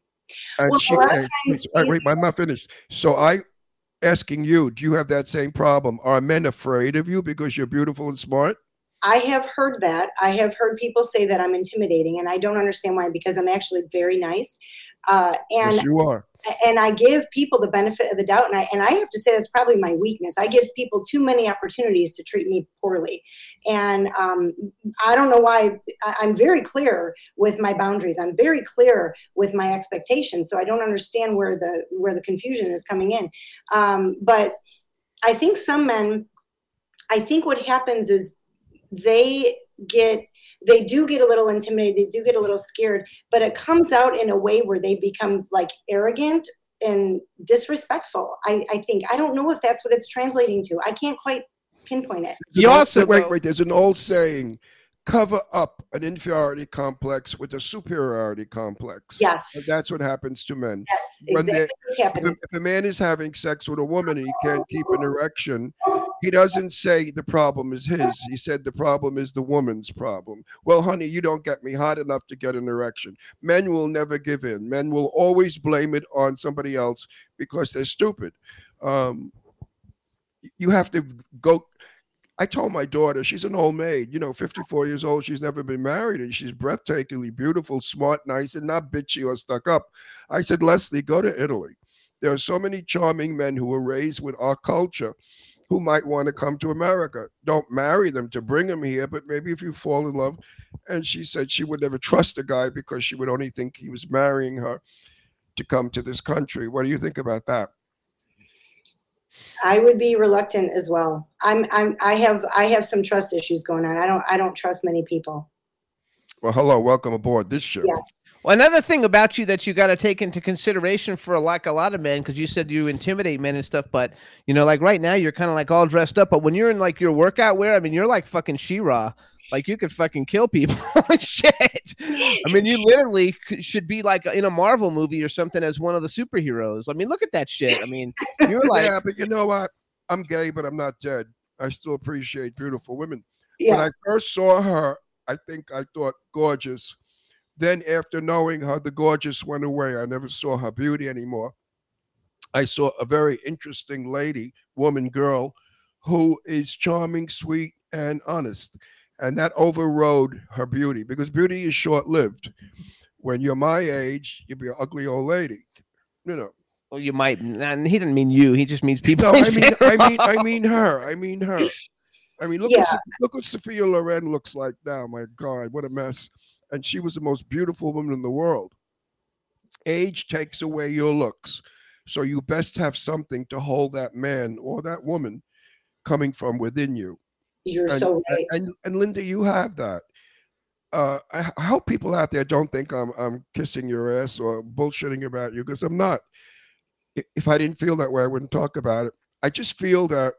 And Well, she a lot of can't. Wait, I'm not finished. So I asking you, do you have that same problem? Are men afraid of you because you're beautiful and smart? I have heard that. I have heard people say that I'm intimidating, and I don't understand why because I'm actually very nice. Uh, and yes, you are. And I give people the benefit of the doubt, and I and I have to say that's probably my weakness. I give people too many opportunities to treat me poorly, and um, I don't know why. I, I'm very clear with my boundaries. I'm very clear with my expectations. So I don't understand where the where the confusion is coming in. Um, but I think some men. I think what happens is they get they do get a little intimidated they do get a little scared but it comes out in a way where they become like arrogant and disrespectful i, I think i don't know if that's what it's translating to i can't quite pinpoint it. There's an You old- also, wait, wait. There's an old saying: cover up an inferiority complex with a superiority complex. Yes, And that's what happens to men. that's when exactly they- what's If a, happening. if a man is having sex with a woman and he can't keep an erection, he doesn't say the problem is his. He said the problem is the woman's problem. Well, honey, you don't get me hot enough to get an erection. Men will never give in. Men will always blame it on somebody else because they're stupid. Um, you have to go. I told my daughter, she's an old maid, you know, 54 years old. She's never been married and she's breathtakingly beautiful, smart, nice, and not bitchy or stuck up. I said, Leslie, go to Italy. There are so many charming men who were raised with our culture who might want to come to America. Don't marry them to bring them here, but maybe if you fall in love. And she said she would never trust a guy because she would only think he was marrying her to come to this country. What do you think about that? I would be reluctant as well. I'm, I'm, I have, I have some trust issues going on. I don't, I don't trust many people. Well, hello, welcome aboard this show. Yeah. Well, another thing about you that you got to take into consideration for like a lot of men, because you said you intimidate men and stuff, but you know, like right now you're kind of like all dressed up, but when you're in like your workout wear, I mean, you're like fucking She-Ra. Like you could fucking kill people. Shit. I mean, you literally should be like in a Marvel movie or something as one of the superheroes. I mean, look at that shit. I mean, you're like, yeah, but you know what? I'm gay, but I'm not dead. I still appreciate beautiful women. Yeah. When I first saw her, I think I thought gorgeous. Then, after knowing her, the gorgeous went away. I never saw her beauty anymore. I saw a very interesting lady, woman, girl, who is charming, sweet, and honest. And that overrode her beauty because beauty is short lived. When you're my age, you'll be an ugly old lady. You know. well, you might. And he didn't mean you. He just means people. No, I mean, I mean, I mean her. I mean her. I mean, look, Yeah. what, look what Sophia Loren looks like now. My God, what a mess! And she was the most beautiful woman in the world. Age takes away your looks, so you best have something to hold that man or that woman coming from within you. You're And, so right. and and Linda, you have that. Uh, I, I hope people out there don't think I'm I'm kissing your ass or bullshitting about you because I'm not. If I didn't feel that way, I wouldn't talk about it. I just feel that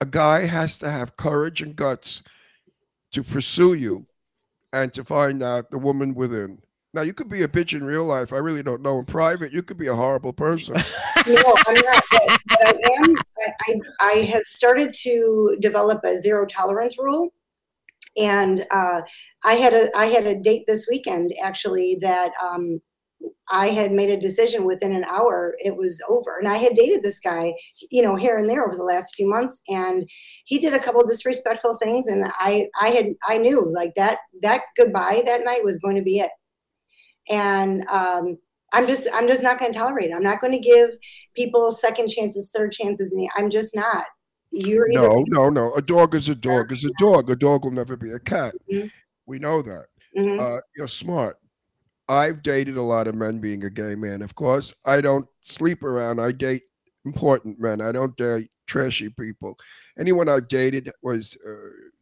a guy has to have courage and guts to pursue you and to find out the woman within. Now you could be a bitch in real life. I really don't know. In private, you could be a horrible person. no, I'm not. But, but I am. I, I, I have started to develop a zero tolerance rule, and uh, I had a I had a date this weekend actually that um, I had made a decision within an hour. It was over, and I had dated this guy, you know, here and there over the last few months, and he did a couple disrespectful things, and I I had I knew like that that goodbye that night was going to be it, and um, I'm just I'm just not going to tolerate it. I'm not going to give people second chances, third chances. And I'm just not. You're no, no, no. A dog is a dog is a dog. A dog will never be a cat. Mhm. We know that. Mhm. Uh, you're smart. I've dated a lot of men being a gay man. Of course, I don't sleep around. I date important men. I don't date trashy people. Anyone I've dated was uh,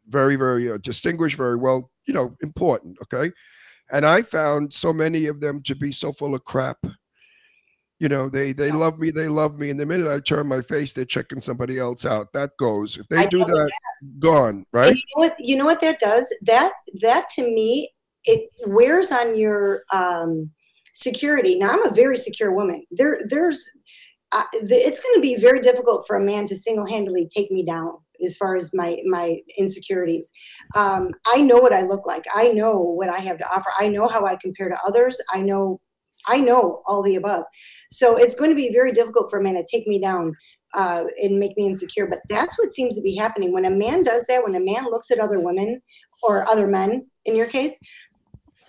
very, very uh, distinguished, very well, you know, important. Okay. And I found so many of them to be so full of crap. You know, they they love me, they love me. And the minute I turn my face, they're checking somebody else out. That goes. If they I do know that, gone, right? you know what? You know what that does? That that to me, it wears on your um, security. Now I'm a very secure woman. There, there's, uh, the, it's going to be very difficult for a man to single-handedly take me down as far as my my insecurities. Um, I know what I look like. I know what I have to offer. I know how I compare to others. I know, I know all the above. So it's going to be very difficult for a man to take me down uh, and make me insecure. But that's what seems to be happening when a man does that. When a man looks at other women or other men, in your case,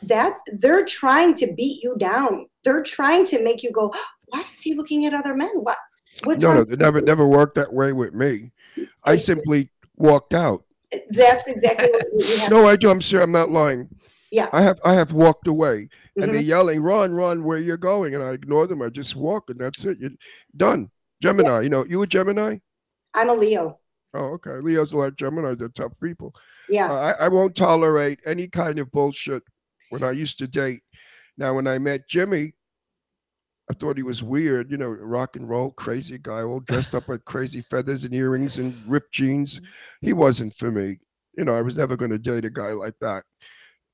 that they're trying to beat you down. They're trying to make you go, "Why is he looking at other men? What? What's No, no, it never never worked that way with me. I simply walked out. That's exactly what you have. No, I do. I'm sure I'm not lying. Yeah. I have I have walked away, and Mhm. they're yelling, "Run, run! Where you're going?" And I ignore them. I just walk, and that's it. You're done. Gemini, you know, you a Gemini? I'm a Leo. Oh, okay. Leos like Geminis. They're tough people. Yeah. Uh, I, I won't tolerate any kind of bullshit when I used to date. Now, when I met Jimmy, I thought he was weird, you know, rock and roll, crazy guy, all dressed up with crazy feathers and earrings and ripped jeans. He wasn't for me. You know, I was never going to date a guy like that.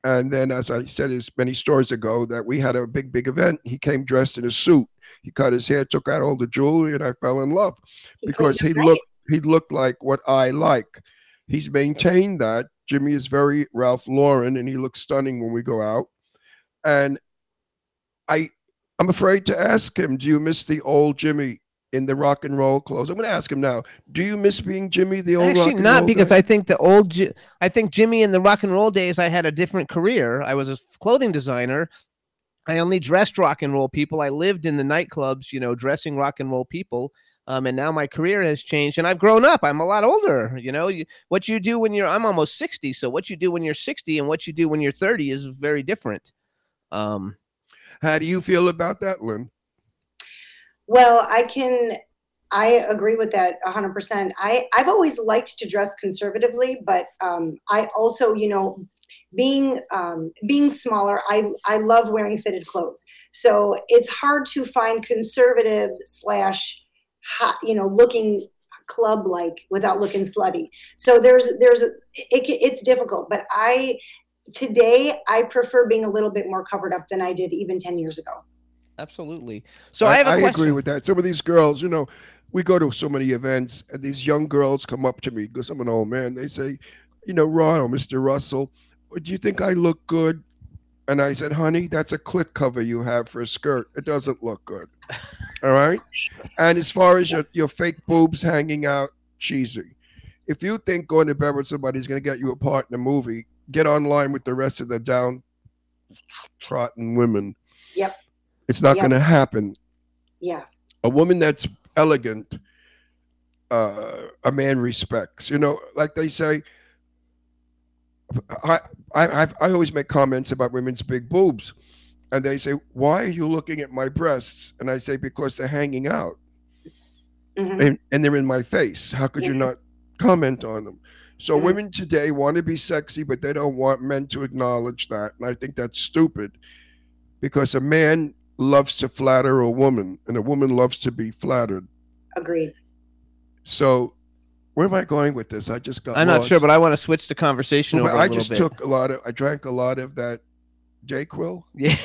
And then, as I said as many stories ago, that we had a big, big event. He came dressed in a suit. He cut his hair, took out all the jewelry, and I fell in love because he looked he looked like what I like. He's maintained that. Jimmy is very Ralph Lauren, and he looks stunning when we go out. And I, I'm afraid to ask him, do you miss the old Jimmy in the rock and roll clothes? I'm going to ask him now. Do you miss being Jimmy, the old rock Actually, not because guy? I think the old, I think Jimmy in the rock and roll days, I had a different career. I was a clothing designer. I only dressed rock and roll people. I lived in the nightclubs, you know, dressing rock and roll people. Um, and now my career has changed, and I've grown up. I'm a lot older. You know, you, what you do when you're, I'm almost 60. So what you do when you're 60 and what you do when you're 30 is very different. Um, How do you feel about that, Lynn? Well, I can. I agree with that 100%. I, I've always liked to dress conservatively, but um, I also, you know, being um, being smaller, I, I love wearing fitted clothes. So it's hard to find conservative slash hot, you know, looking club like without looking slutty. So there's there's it, it's difficult, but I today I prefer being a little bit more covered up than I did even 10 years ago. absolutely. So I, have a I question. agree with that. Some of these girls, you know, we go to so many events, and these young girls come up to me because I'm an old man. They say, you know, Ron or Mr. Russell, do you think I look good? And I said, honey, that's a clit cover you have for a skirt. It doesn't look good. All right. And as far as your, your fake boobs hanging out, cheesy. If you think going to bed with somebody is going to get you a part in a movie, get online with the rest of the downtrodden women. Yep. It's not Yep. going to happen Yeah. a woman that's elegant uh, a man respects you know like they say I, I I've, i always make comments about women's big boobs and they say why are you looking at my breasts and i say because they're hanging out Mhm. and, and they're in my face how could you not comment on them so Mhm. women today want to be sexy but they don't want men to acknowledge that and i think that's stupid because a man loves to flatter a woman and a woman loves to be flattered Agreed. so where am I going with this? I just got. I'm not sure, but I want to switch the conversation Well, over a I little just bit. took a lot of. I drank a lot of that J-Quil, yeah.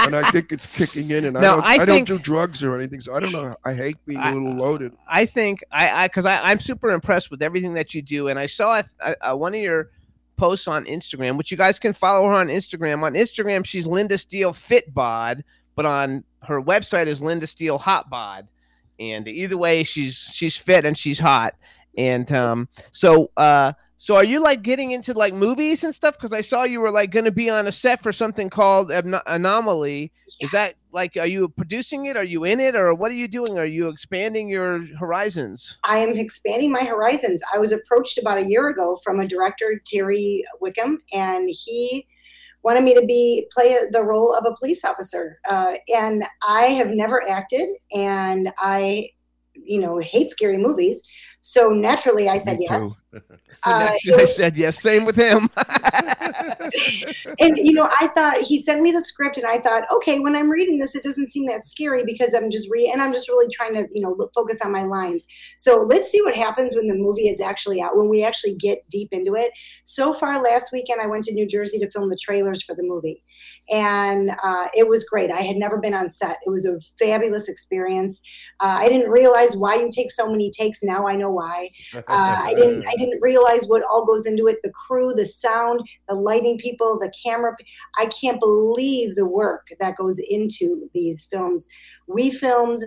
and I think it's kicking in. And I don't. I I, think- don't do drugs or anything, so I don't know. I hate being a I- little loaded. I think I I because I, I'm super impressed with everything that you do, and I saw uh, uh, one of your posts on Instagram, which you guys can follow her on Instagram. On Instagram, she's Linda Steele Fit Bod, but on her website is Linda Steele Hot Bod, and either way, she's she's fit and she's hot, and um so uh so are you like getting into like movies and stuff? Because I saw you were like going to be on a set for something called Anomaly. Is that like, are you producing it? Are you in it? Or what are you doing? Are you expanding your horizons? I am expanding my horizons. I was approached about a year ago from a director, Terry Wickham, and he wanted me to be play the role of a police officer. Uh, and I have never acted, and I, you know, hate scary movies. So naturally, I said yes. So Uh, I said yes. Same with him. and you know i thought he sent me the script and i thought okay when i'm reading this it doesn't seem that scary because i'm just re and i'm just really trying to you know look, focus on my lines. So let's see what happens when the movie is actually out when we actually get deep into it. So far last weekend i went to new jersey to film the trailers for the movie. And uh, it was great. I had never been on set. It was a fabulous experience. Uh, i didn't realize why you take so many takes. Now i know why. Uh, I didn't I didn't realize what all goes into it. The crew the sound the lighting people the camera I can't believe the work that goes into these films. We filmed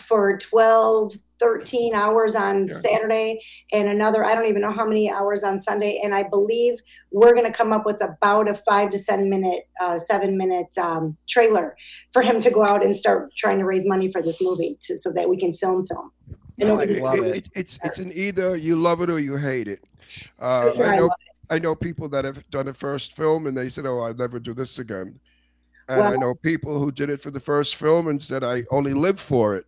for 12 13 hours on Yeah. Saturday and another I don't even know how many hours on Sunday and I believe we're going to come up with about a 5 to 7 minute uh, 7 minute um, trailer for him to go out and start trying to raise money for this movie to, so that we can film film and No, over it- the it- it. it- it's it's an either you love it or you hate it. Uh, I I know love I know people that have done a first film and they said, "Oh, I'll never do this again." And I know people who did it for the first film and said, "I only live for it."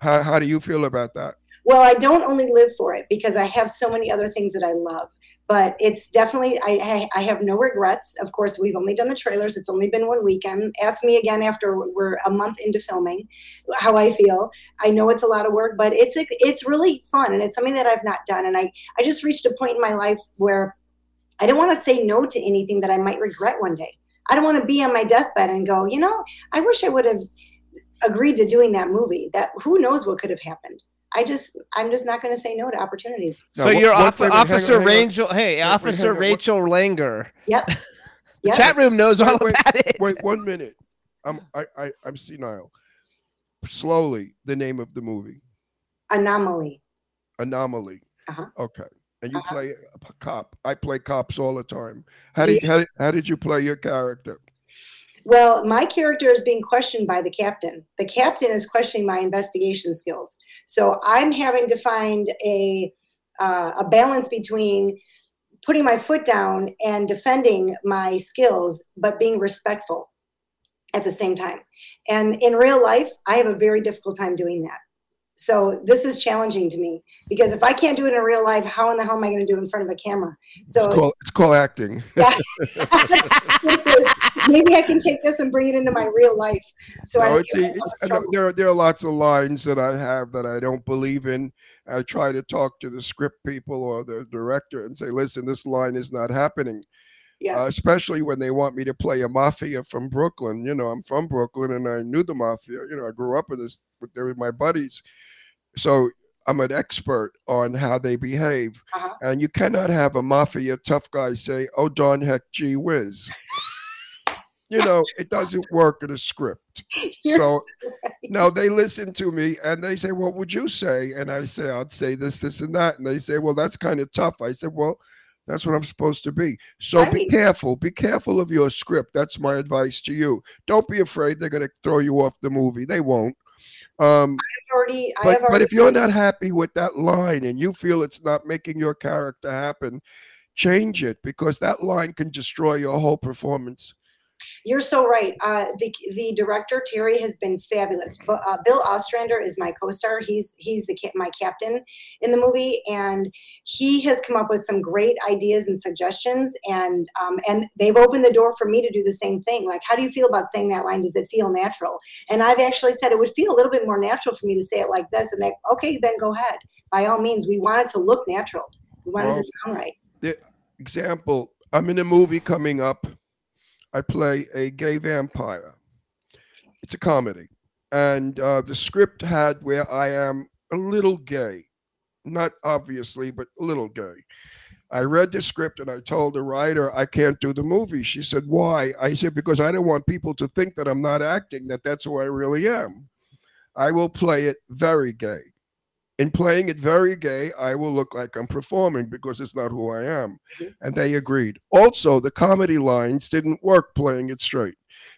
How how do you feel about that? Well, I don't only live for it because I have so many other things that I love. But it's definitely I, I have no regrets. Of course, we've only done the trailers. It's only been one weekend. Ask me again after we're a month into filming how I feel. I know it's a lot of work, but it's it's really fun and it's something that I've not done. And I I just reached a point in my life where I don't want to say no to anything that I might regret one day. I don't want to be on my deathbed and go, you know, I wish I would have agreed to doing that movie. That who knows what could have happened. I just I'm just not going to say no to opportunities. Now, so one- you're one off- thing- hang on, Officer hang on. Rachel. Hey, Wait, wait, Officer hang on, what- Rachel Langer. Yep. The Yep. chat room knows all Wait, wait, about it. Wait one minute. I'm I, I I'm senile. Slowly, the name of the movie. Anomaly. Anomaly. Uh-huh. Okay. And you Uh-huh. play a cop. I play cops all the time. How did how, did- how did you play your character? Well, my character is being questioned by the captain. The captain is questioning my investigation skills. So I'm having to find a uh, a balance between putting my foot down and defending my skills, but being respectful at the same time. And in real life, I have a very difficult time doing that. So this is challenging to me because if I can't do it in real life, how in the hell am I going to do it in front of a camera? So It's called, it's called acting. yeah. Is- maybe I can take this and bring it into my real life. So I No, it's, it's, know there are there are lots of lines that I have that I don't believe in. I try to talk to the script people or the director and say, "Listen, this line is not happening." Yeah. Uh, especially when they want me to play a mafia from Brooklyn. You know, I'm from Brooklyn and I knew the mafia. You know, I grew up with this with they were my buddies, so I'm an expert on how they behave. Uh-huh. And you cannot have a mafia tough guy say, "Oh, darn heck, gee whiz." you know, it doesn't work in a script. You're so right. no, they listen to me and they say, What would you say? And I say, I'd say this, this, and that. And they say, Well, that's kind of tough. I said, Well, that's what I'm supposed to be. So be careful. Be careful of your script. That's my advice to you. Don't be afraid they're going to throw you off the movie. They won't. Um, already, I but, have but if you're not happy with that line and you feel it's not making your character happen, change it because that line can destroy your whole performance. You're so right. Uh, the the director Terry has been fabulous. But uh, Bill Ostrander is my co-star. He's he's the my captain in the movie, and he has come up with some great ideas and suggestions. And um, and they've opened the door for me to do the same thing. Like, how do you feel about saying that line? Does it feel natural? And I've actually said it would feel a little bit more natural for me to say it like this. And they okay, then go ahead. By all means, we want it to look natural. We want it to sound right. The example, I'm in a movie coming up. I play a gay vampire. It's a comedy. And uh, the script had where I am a little gay. Not obviously, but a little gay. I read the script and I told the writer I can't do the movie. She said, Why? I said, Because I don't want people to think that I'm not acting, that that's who I really am. I will play it very gay. In playing it very gay, I will look like I'm performing because it's not who I am. Mm-hmm. And they agreed. Also, the comedy lines didn't work playing it straight.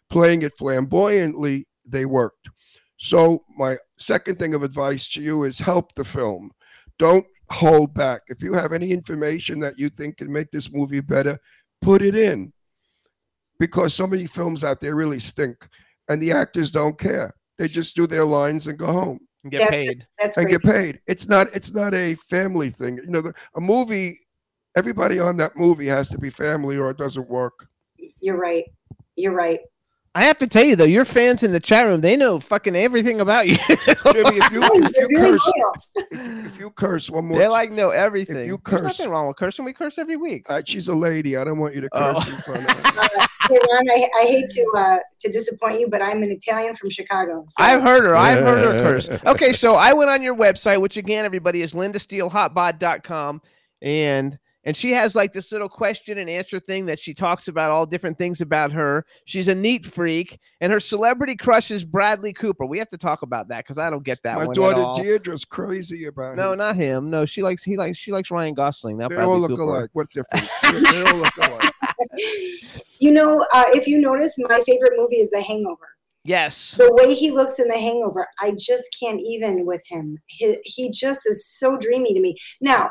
Playing it flamboyantly, they worked. So, my second thing of advice to you is help the film. Don't hold back. If you have any information that you think can make this movie better, put it in. Because so many films out there really stink and the actors don't care. They just do their lines and go home and get That's- paid. That's and great. get paid. It's not it's not a family thing. You know, the, a movie everybody on that movie has to be family or it doesn't work. You're right. You're right. I have to tell you though, your fans in the chat room, they know fucking everything about you. Jimmy, if you Oh, if you curse loyal. if you curse one more they like know everything. you There's curse- nothing wrong with cursing. We curse every week. uh, she's a lady. I don't want you to Oh. curse in front of her. Uh, hey, Ron, I, I hate to uh, to disappoint you, but I'm an Italian from Chicago. So I've heard her. I've heard her curse. Okay, so I went on your website, which again, everybody is lindasteelehotbod.com, and and she has like this little question and answer thing that she talks about all different things about her. She's a neat freak, and her celebrity crush is Bradley Cooper. We have to talk about that because I don't get that My one at daughter all. Deirdre's crazy about No, him. No, not him. No, she likes he likes she likes Ryan Gosling. Not They Bradley all look Cooper. alike. What difference? they they all look alike. you know, uh, if you notice, my favorite movie is The Hangover. Yes. The way he looks in The Hangover, I just can't even with him. He, he just is so dreamy to me. Now,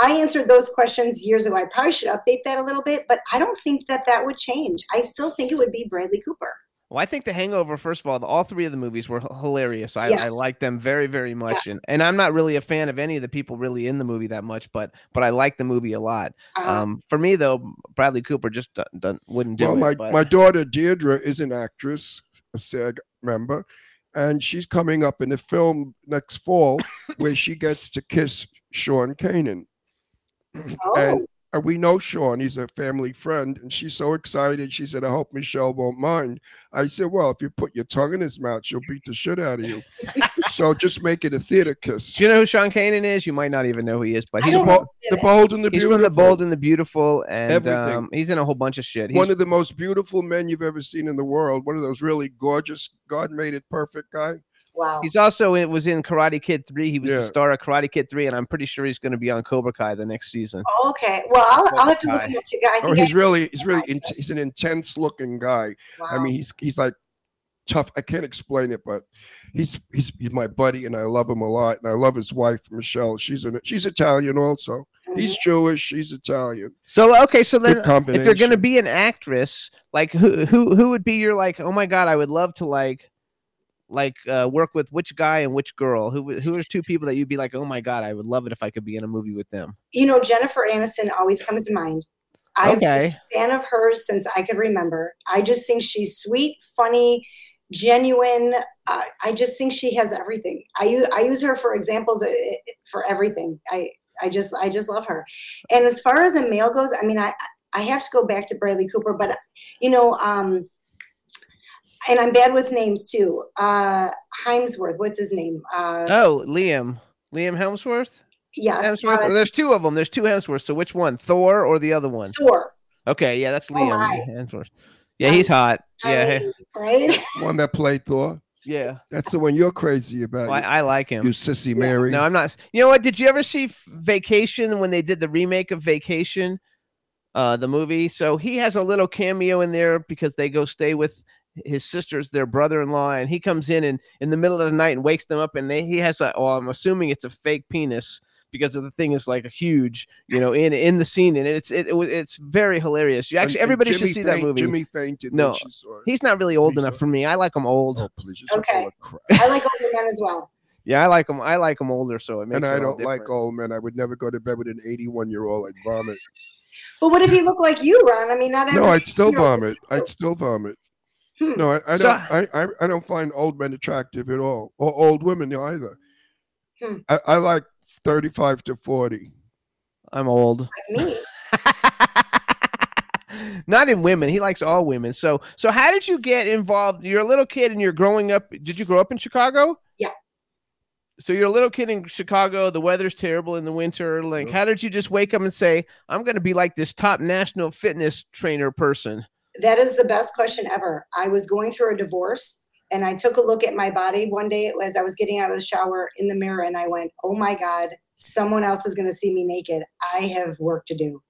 I answered those questions years ago. I probably should update that a little bit, but I don't think that that would change. I still think it would be Bradley Cooper. Well, I think The Hangover, first of all, the, all three of the movies were h- hilarious. I, I like them very, very much, Yes. and, and I'm not really a fan of any of the people really in the movie that much, but but I like the movie a lot. Uh, Um, for me though, Bradley Cooper just do- don't- wouldn't do well, it. my, but- my daughter Deirdre is an actress, a SAG member, and she's coming up in a film next fall where she gets to kiss Sean Kanan. oh, And uh, we know Sean, he's a family friend, and she's so excited. She said, I hope Michelle won't mind. I said, Well, if you put your tongue in his mouth, she'll beat the shit out of you. so just make it a theater kiss. do you know who Sean Kanan is? You might not even know who he is, but he's The. Bo- the bold and the he's beautiful. from the Bold and the Beautiful, and Everything. um, he's in a whole bunch of shit. He's, one of the most beautiful men you've ever seen in the world. One of those really gorgeous, God made it perfect guy. Wow. He's also in, was in Karate Kid three. He was Yeah. the star of Karate Kid three, and I'm pretty sure he's going to be on Cobra Kai the next season. Okay. Well, I'll, I'll have to look Guy. him up too. I Oh, he's I- really, he's really, int- he's an intense looking guy. I mean, he's he's like tough. I can't explain it, but he's he's he's my buddy, and I love him a lot. And I love his wife, Michelle. She's an she's Italian also. He's Mhm. Jewish. She's Italian. So okay, so then if you're going to be an actress, like who who who would be your like? Oh my god, I would love to like like uh, work with which guy and which girl. Who who are two people that you'd be like? Oh my god, I would love it if I could be in a movie with them. you know, Jennifer Aniston always comes to mind. I've been a fan of hers since I could remember. I just think she's sweet, funny, genuine. Uh, I just think she has everything. I use I use her for examples uh, for everything. I I just I just love her. And as far as a male goes, I mean, I I have to go back to Bradley Cooper, but you know, um, and I'm bad with names too. Uh, Hemsworth, what's his name? Uh, Oh, Liam, Liam Hemsworth. yes, Hemsworth. uh, There's two of them. There's two Hemsworths. So which one, Thor or the other one? Thor. Okay, yeah, that's Oh Liam my. Hemsworth. Yeah, he's hot. I Yeah, mean, right. One that played Thor. yeah. That's the one you're crazy about. Well, I, I like him. you sissy Mary. No, I'm not. You know what? Did you ever see Vacation when they did the remake of Vacation, uh, the movie? So he has a little cameo in there because they go stay with his sister's their brother-in-law, and he comes in and in the middle of the night and wakes them up, and they he has a. Well, I'm assuming it's a fake penis because the thing is like a huge, you know, in in the scene, and it's it, it it's very hilarious. You actually and everybody Jimmy should see that faint- movie. Jimmy fainted. No, when she saw it. He's not really old enough a- for me. I like him old. Oh, please, Okay. full of crap. I like older men as well. Yeah, I like him. I like him older, so it makes And I all don't like old men. I would never go to bed with an 81 year old. I'd vomit. But what if he looked like you, Ron? I mean, not No, I'd still vomit. I'd still vomit. No, I, I So- don't. I, I, I don't find old men attractive at all, or old women either. Hmm. I, I like 35 to 40. I'm old. Like me. Not in women. He likes all women. So so how did you get involved? You're a little kid and you're growing up. Did you grow up in Chicago? Yeah. So you're a little kid in Chicago. The weather's terrible in the winter. Like, how did you just wake up and say, "I'm going to be like this top national fitness trainer person"? That is the best question ever. I was going through a divorce and I took a look at my body one day as I was getting out of the shower in the mirror and I went, Oh my God, someone else is going to see me naked. I have work to do.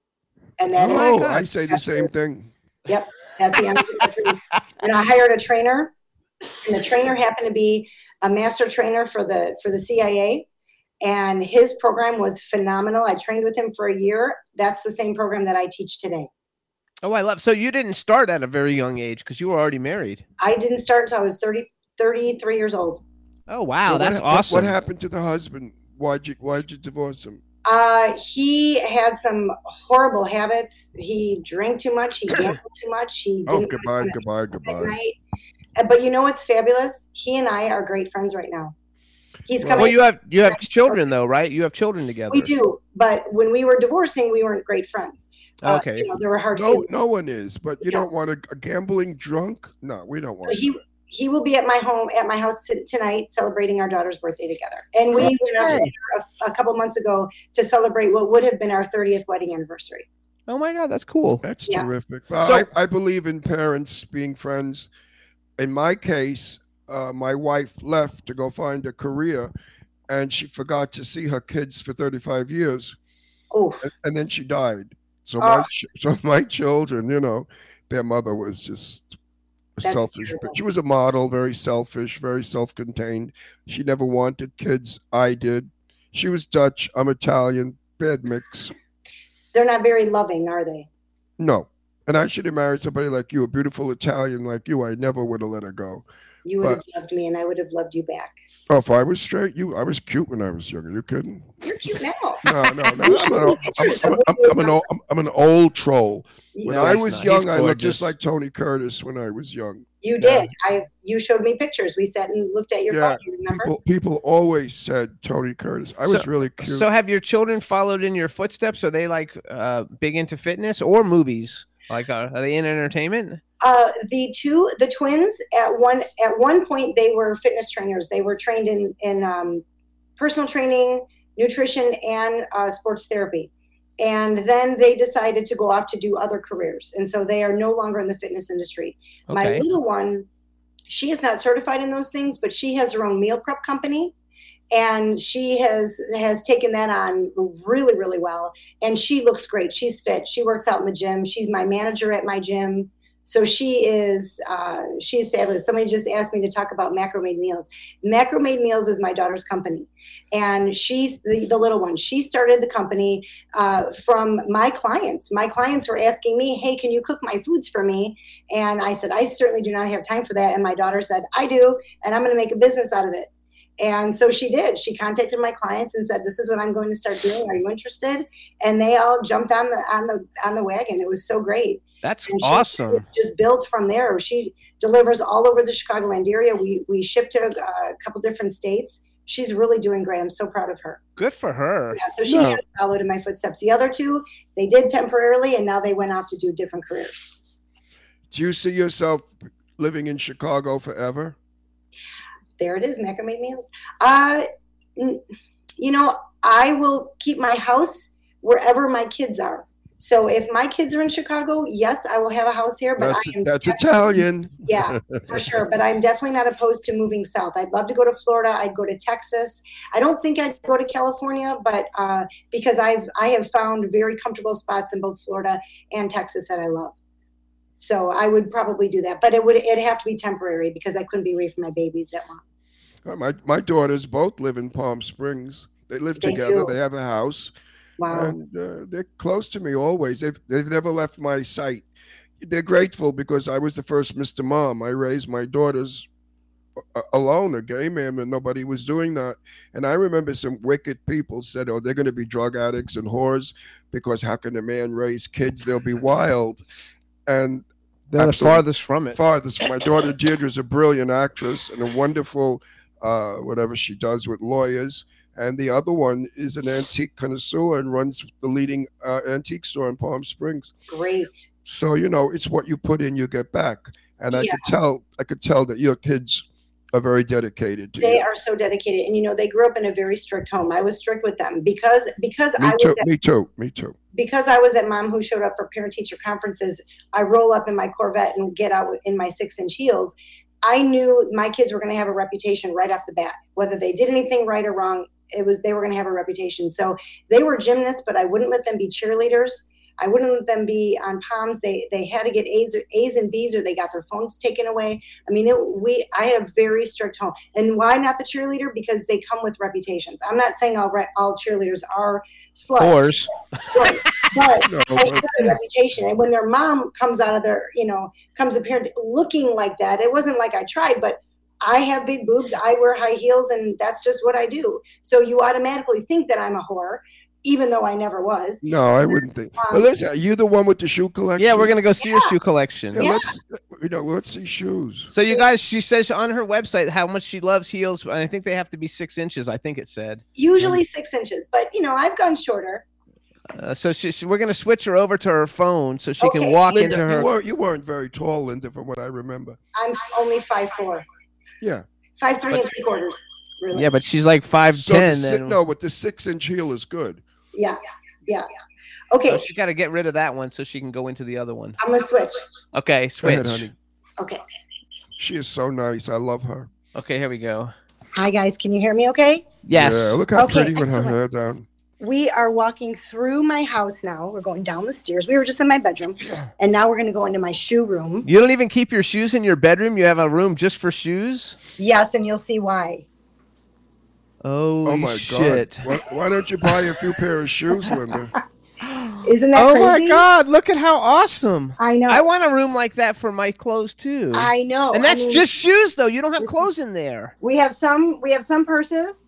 And that is my oh. I say the same thing. Yep, that's the answer. And I hired a trainer, and the trainer happened to be a master trainer for the for the CIA. And his program was phenomenal. I trained with him for a year. That's the same program that I teach today. Oh, I love. So you didn't start at a very young age because you were already married. I didn't start until I was 30, 33 years old. Oh wow, So that's what- awesome. What happened to the husband? Why'd you Why'd you divorce him? Uh, he had some horrible habits. He drank too much. He gambled too much. He Oh, didn't goodbye, goodbye, goodbye. Uh, But you know what's fabulous? He and I are great friends right now. He's coming. well, you have you have children though, right? You have children together. we do, but when we were divorcing, we weren't great friends. Uh, Okay. you know, there were hard No, feelings. no one is. But you Yeah. don't want a, a gambling drunk? No, we don't want. But he he will be at my home at my house t- tonight celebrating our daughter's birthday together. And we went out to a, a couple months ago to celebrate what would have been our 30th wedding anniversary. Oh my god, that's cool. That's Yeah. terrific. Well, So- I, I believe in parents being friends. In my case, uh, my wife left to go find a career, and she forgot to see her kids for 35 years, Oh, and, and then she died. So Oh. my so my children, you know, their mother was just That's selfish. terrible. But she was a model, very selfish, very self-contained. She never wanted kids. I did. She was Dutch. I'm Italian. Bad mix. they're not very loving, are they? No. And I should have married somebody like you, a beautiful Italian like you. I never would have let her go. You would have loved me, and I would have loved you back. Oh, if I was straight, you, I was cute when I was younger. You kidding? You're cute now. No, no, no. You I'm, an, old- I'm, I'm, I'm, when you I'm an old, I'm, I'm an old troll. When No, I was not. young, I looked just like Tony Curtis when I was young. you Yeah. did. I you showed me pictures. We sat and looked at your Yeah, phone. You remember? People, people always said Tony Curtis. I was really cute. So have your children followed in your footsteps? Are they like uh, big into fitness or movies? Like uh, are they in entertainment? Uh, the two, the twins, at one at one point they were fitness trainers. They were trained in in um, personal training, nutrition, and uh, sports therapy. And then they decided to go off to do other careers, and so they are no longer in the fitness industry. My little one, she is not certified in those things, but she has her own meal prep company, and she has has taken that on really really well. And she looks great. She's fit. She works out in the gym. She's my manager at my gym. So she is uh, she's fabulous. Somebody just asked me to talk about Macro Made Meals. Macro Made Meals is my daughter's company, and she's the, the little one. She started the company uh, from my clients. My clients were asking me, "Hey, can you cook my foods for me?" And I said, "I certainly do not have time for that." And my daughter said, "I do, and I'm going to make a business out of it." And so she did. She contacted my clients and said, "This is what I'm going to start doing. Are you interested?" And they all jumped on the on the on the wagon. It was so great. That's And awesome. Just, just built from there. She delivers all over the Chicagoland area. We we ship to uh, a couple different states. She's really doing great. I'm so proud of her. Good for her. Yeah, so she No. has followed in my footsteps. The other two, they did temporarily, and now they went off to do different careers. Do you see yourself living in Chicago forever? There it is, Macro Made Meals. Uh, you know, I will keep my house wherever my kids are. So if my kids are in Chicago, yes, I will have a house here. But That's I am that's Italian. Yeah, for sure. But I'm definitely not opposed to moving south. I'd love to go to Florida. I'd go to Texas. I don't think I'd go to California, but uh, because I've I have found very comfortable spots in both Florida and Texas that I love. So I would probably do that, but it would it'd have to be temporary because I couldn't be away from my babies that long. Uh, My my daughters both live in Palm Springs. They live They together. do. They have a house, Wow. and uh, they're close to me always. They've they've never left my sight. They're grateful because I was the first Mr. Mom. I raised my daughters alone, a gay man, and nobody was doing that. And I remember some wicked people said, "Oh, they're going to be drug addicts and whores because how can a man raise kids? They'll be wild." And They're the Absolutely. farthest from it. farthest. My daughter Deirdre's a brilliant actress and a wonderful, uh, whatever she does with lawyers. And the other one is an antique connoisseur and runs the leading uh, antique store in Palm Springs. Great. So you know, it's what you put in, you get back. And I Yeah. could tell, I could tell that your kids are very dedicated to They you. are so dedicated, and you know they grew up in a very strict home. I was strict with them because because Me I was too. at Me too. Me too. because I was that mom who showed up for parent teacher conferences, I roll up in my Corvette and get out in my six inch heels. I knew my kids were going to have a reputation right off the bat, whether they did anything right or wrong. It was they were going to have a reputation. So they were gymnasts, but I wouldn't let them be cheerleaders. I wouldn't let them be on palms. They they had to get A's or A's and B's or they got their phones taken away. I mean, it, we I had a very strict home. And why not the cheerleader? Because they come with reputations. I'm not saying all re- all cheerleaders are sluts. Whores. Right. But No, I but- have a reputation. And when their mom comes out of their, you know, comes appeared looking like that, it wasn't like I tried, but I have big boobs, I wear high heels, and that's just what I do. So you automatically think that I'm a whore, even though I never was. no, I wouldn't think. Um, Well, listen, are you the one with the shoe collection? Yeah, we're gonna go see your shoe collection. Yeah, Yeah. Let's, you know, let's see shoes. So you guys, she says on her website how much she loves heels. and I think they have to be six inches. I think it said. Usually six inches, but you know, I've gone shorter. Uh, so she, she- we're gonna switch her over to her phone so she can walk Linda, into you her. weren't you weren't very tall, Linda, from what I remember. I'm only five four, Yeah. five three and three quarters. Really? Yeah, but she's like five So ten. si- then no, but the six inch heel is good. Yeah. Yeah. Okay, so she got to get rid of that one so she can go into the other one. I'm gonna switch. Okay, switch. ahead, honey. Okay. She is so nice. I love her. Okay, here we go. Hi guys, can you hear me okay? Yes. Yeah, look how Okay, pretty with her hair down. we are walking through my house now. We're going down the stairs. We were just in my bedroom, and now we're going to go into my shoe room. You don't even keep your shoes in your bedroom. You have a room just for shoes. Yes, and you'll see why. Oh, Oh my shit! God! Why, why don't you buy a few pair of shoes, Linda? Isn't that Oh crazy? my God! Look at how awesome. I know. I want a room like that for my clothes too. I know. and I that's mean, just shoes, though. You don't have this clothes in there. we have some we have some purses,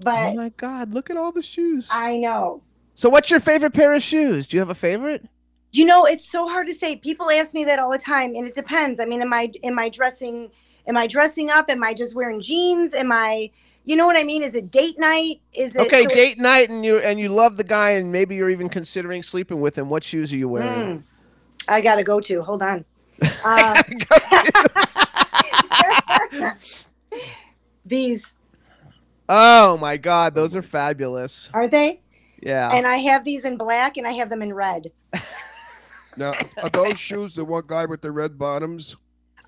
but oh my God! Look at all the shoes. I know. So, what's your favorite pair of shoes? Do you have a favorite? You know, it's so hard to say. People ask me that all the time, and it depends. I mean, am I am I dressing am I dressing up? Am I just wearing jeans? Am I you know what I mean? Is it date night? Is it Okay, so- date night, and you and you love the guy, and maybe you're even considering sleeping with him. What shoes are you wearing? Mm. I gotta go to. Hold on. Uh, these oh my God, those are fabulous. are they? Yeah. And I have these in black, and I have them in red. Now, are those shoes the one guy with the red bottoms?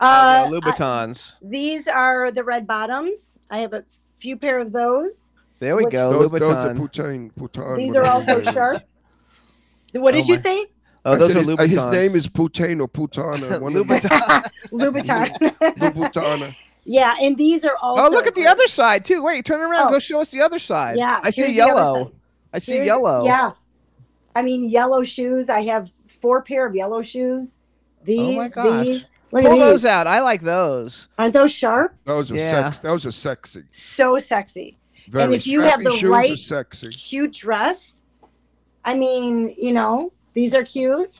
Uh, Uh, Louboutins. these are the red bottoms. I have a few pair of those. there we which- go. those, those are Louboutin. Poutain. Poutain These are also his sharp. What did Oh you say? Oh, I those are his, uh, Louboutins. His name is Poutain or Poutana. One of. Louboutin. Louboutin. yeah, and these are also. Oh, look at the other side too. Wait, turn around. Oh. Go show us the other side. Yeah, I see here's the other yellow. I see Here's- yellow. Yeah. I mean, yellow shoes. I have four pair of yellow shoes. These, Oh my gosh. these. Look Pull at those out. I like those. Aren't those sharp? Those are Yeah. sex. Those are sexy. So sexy. Very if you have the right- sexy. Cute dress. I mean, you know, these are cute.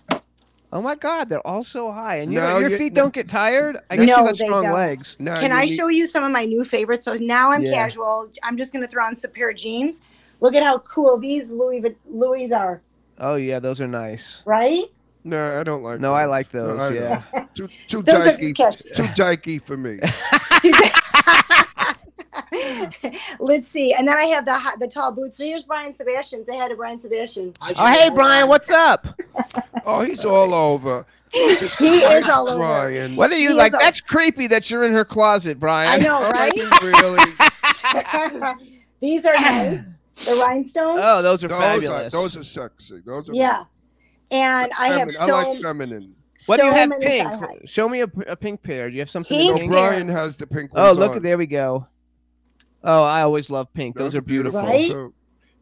Oh my God, they're all so high, and you No, don't- your you- feet no. don't get tired. I guess No, you got they strong don't. legs. Now Can I need- show you some of my new favorites? So now I'm Yeah. casual. I'm just going to throw on some pair of jeans. Look at how cool these Louis Vu- Louis are, Oh yeah, those are nice. right? No, I don't like. No, I those. like No, those. I yeah. don't. Too too Those dykey. Too dykey for me. Let's see. And then I have the hot, the tall boots. So here's Brian Sebastian. Say hi to Brian Sebastian. Oh hey Brian, what's up? Oh, he's all over. He is all over. Brian. What are you He like? is a- That's creepy that you're in her closet, Brian. I know, right? really? These are nice. The rhinestones. Oh, those are Those are fabulous. those are sexy. Those are yeah. And I have feminine. so, I like feminine. what do you have many pink? Show me a, p- a pink pair. Do you have something Pink pink? Brian has the pink Oh, look on. there we go. Oh, I always love pink. Those, are beautiful. Right? too.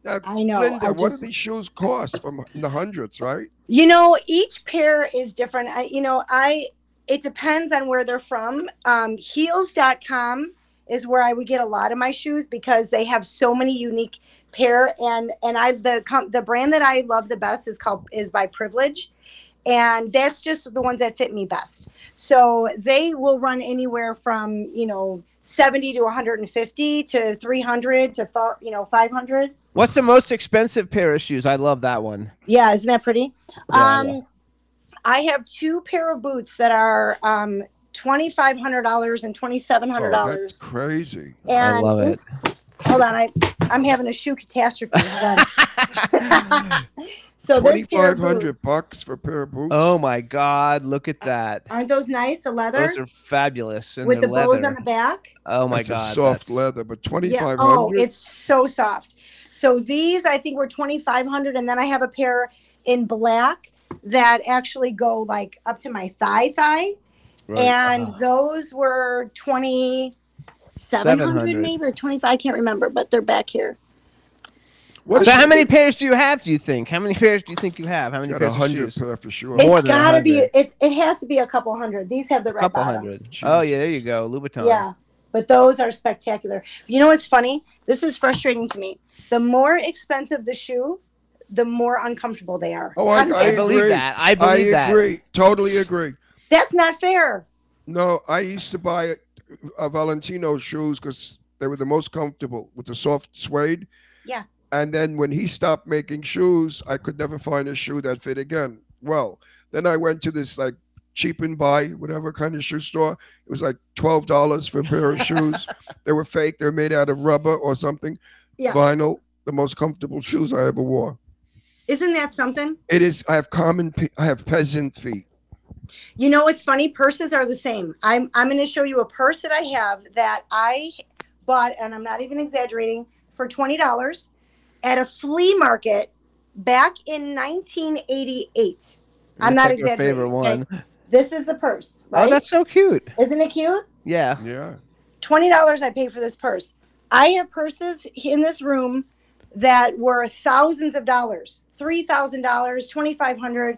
Now, I know, Linda, I what do these shoes cost? From the hundreds, right? You know, each pair is different. I, you know, I it depends on where they're from. Um, heels.com is where I would get a lot of my shoes because they have so many unique pair and and I the com- the brand that I love the best is called is by Privilege and that's just the ones that fit me best. So they will run anywhere from, you know, 70 to 150 to 300 to far, you know, 500. What's the most expensive pair of shoes? I love that one. Yeah, isn't that pretty? Yeah, um, yeah. I have two pair of boots that are um, twenty five hundred dollars and twenty seven hundred Oh, that's dollars. crazy. and I love it. oops, hold on, I I'm having a shoe catastrophe. So Twenty this pair of hundred boots, bucks for a pair of boots. Oh my God, look at that. aren't those nice? The leather Those are fabulous. And with the the bows leather. on the back. Oh my That's a God. soft that's- leather, but twenty Yeah. five Oh, hundred. it's so soft. So these I think were twenty five hundred, and then I have a pair in black that actually go like up to my thigh thigh. and Ah. those were 2700 700. maybe or 25 i can't remember but they're back here What's So how your- many pairs do you have? Do you think? How many pairs do you think you have? How many Got a pairs hundred pair for sure. More it's than gotta be it, it has to be a couple hundred these have the red couple hundred. Oh yeah, there you go. Louboutin. yeah but those are spectacular you know what's funny this is frustrating to me the more expensive the shoe the more uncomfortable they are Oh, I- How does I that- I believe agree. that. I I believe that. agree. Totally agree. that's not fair No, I used to buy a Valentino shoes because they were the most comfortable with the soft suede. Yeah. And then when he stopped making shoes, I could never find a shoe that fit again. Well, then I went to this like cheap and buy, whatever kind of shoe store. It was like twelve dollars for a pair of shoes. They were fake. They're made out of rubber or something. Yeah. Vinyl. The most comfortable shoes I ever wore. isn't that something It is. I have common. pe- I have peasant feet. You know what's funny? Purses are the same. I'm I'm going to show you a purse that I have that I bought, and I'm not even exaggerating, for twenty dollars at a flea market back in 1988. I'm not Pick your exaggerating. Favorite okay? one. This is the purse, right? Oh, that's so cute. Isn't it cute? Yeah. Yeah. Twenty dollars I paid for this purse. I have purses in this room that were thousands of dollars, three thousand dollars, twenty five hundred. Uh,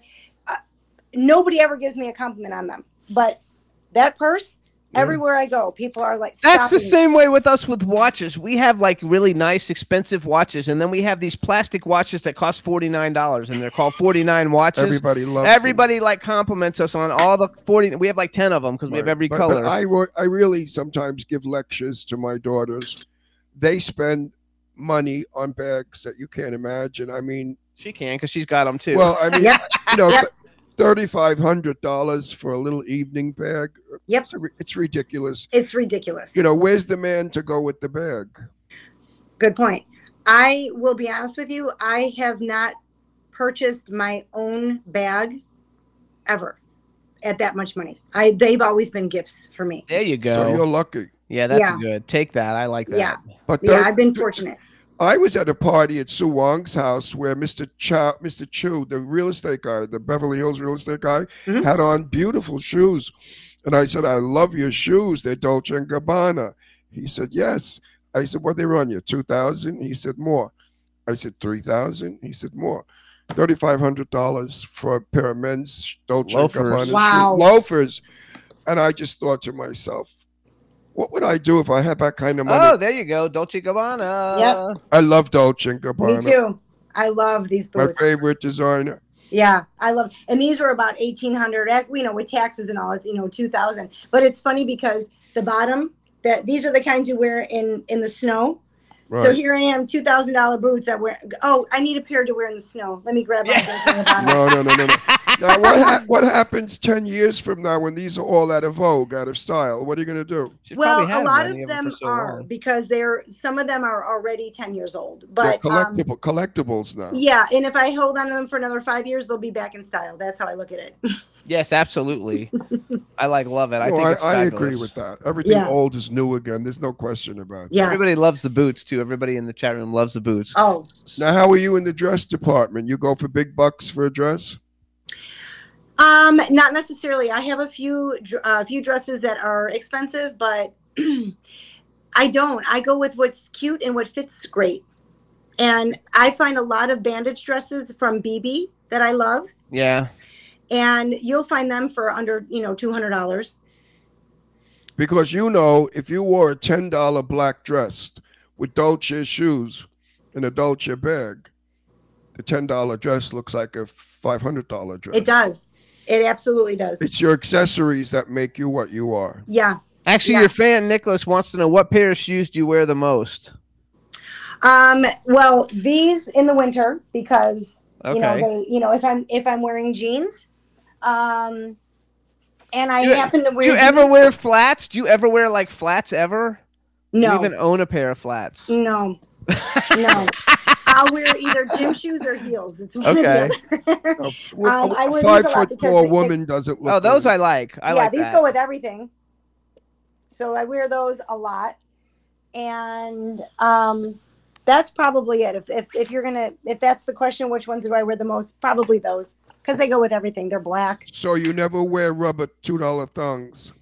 nobody ever gives me a compliment on them, but that purse, everywhere I go, people are like, That's the stopping me. same way with us with watches. We have like really nice, expensive watches, and then we have these plastic watches that cost forty nine dollars, and they're called forty nine watches. Everybody loves them. Everybody like compliments us on all the forty. We have like ten of them because we have every But- color. But I, I really sometimes give lectures to my daughters. They spend money on bags that you can't imagine. I mean, she can because she's got them too. well, I mean, Yep. you know, Yep. thirty-five hundred dollars for a little evening bag. Yep. It's, a it's ridiculous. It's ridiculous. You know, where's the man to go with the bag? Good point. I will be honest with you. I have not purchased my own bag ever at that much money. I they've always been gifts for me. there you So go. you're lucky. yeah, that's Yeah. good. Take that. I like that. Yeah. But Yeah, I've been fortunate. I was at a party at Sue Wong's house where Mr. Chow, Mr. Chu, the real estate guy, the Beverly Hills real estate guy, Mhm. had on beautiful shoes. And I said, I love your shoes. They're Dolce and Gabbana. He said, Yes. I said, What they run you? Two thousand? He said, More. I said, Three thousand? He said, More. Thirty-five hundred dollars for a pair of men's Dolce Loafers. and Gabbana shoes. Wow. loafers. And I just thought to myself, what would I do if I had that kind of money? Oh, there you go. Dolce Gabbana. Yep. I love Dolce and Gabbana. Me too. I love these boots. My boots. favorite designer. Yeah, I love, and these were about eighteen hundred. Eh, you know, with taxes and all, it's you know two thousand. But it's funny because the bottom, that these are the kinds you wear in in the snow. Right. So here I am, two thousand dollar boots. I wear. Oh, I need a pair to wear in the snow. Let me grab my Dolce no, no, no, no, no. Now, what ha- what happens ten years from now when these are all out of vogue, out of style? What are you going to do? She's Well, a lot of them them so are long. because they're some of them are already ten years old. They're But um, collectibles now. yeah, and if I hold on to them for another five years, they'll be back in style. That's how I look at it. Yes, absolutely. I like love it. I No, think I, it's I fabulous. agree with that. Everything Yeah. old is new again. There's no question about it. Yes. Everybody loves the boots too. Everybody in the chat room loves the boots. Oh, Now, how are you in the dress department? You go for big bucks for a dress? Um, not necessarily. I have a few dr- a few dresses that are expensive, but I don't. I go with what's cute and what fits great. And I find a lot of bandage dresses from BB that I love, Yeah. And you'll find them for under, you know, two hundred dollars. Because you know, if you wore a ten dollar black dress with Dolce shoes and a Dolce bag, the ten dollar dress looks like a five hundred dollar dress. It does. It absolutely does. It's your accessories that make you what you are. Yeah. Actually, Yeah. your fan Nicholas wants to know what pair of shoes do you wear the most? Um, well, these in the winter because you know they, you know, if I'm if I'm wearing jeans, um, and I You- happen to wear. Do you ever wear flats? Do you ever wear like flats ever? Do No. you even own a pair of flats? No, no. I'll wear either gym shoes or heels. It's one Okay. or the other. A- Um, I a wear these five a foot four they- they- woman doesn't look. Oh, those good. I like. I yeah, like these that. go with everything. So I wear those a lot, and um, that's probably it. If, if if you're gonna, if that's the question, which ones do I wear the most? Probably those because they go with everything. They're black. So you never wear rubber two dollar thongs.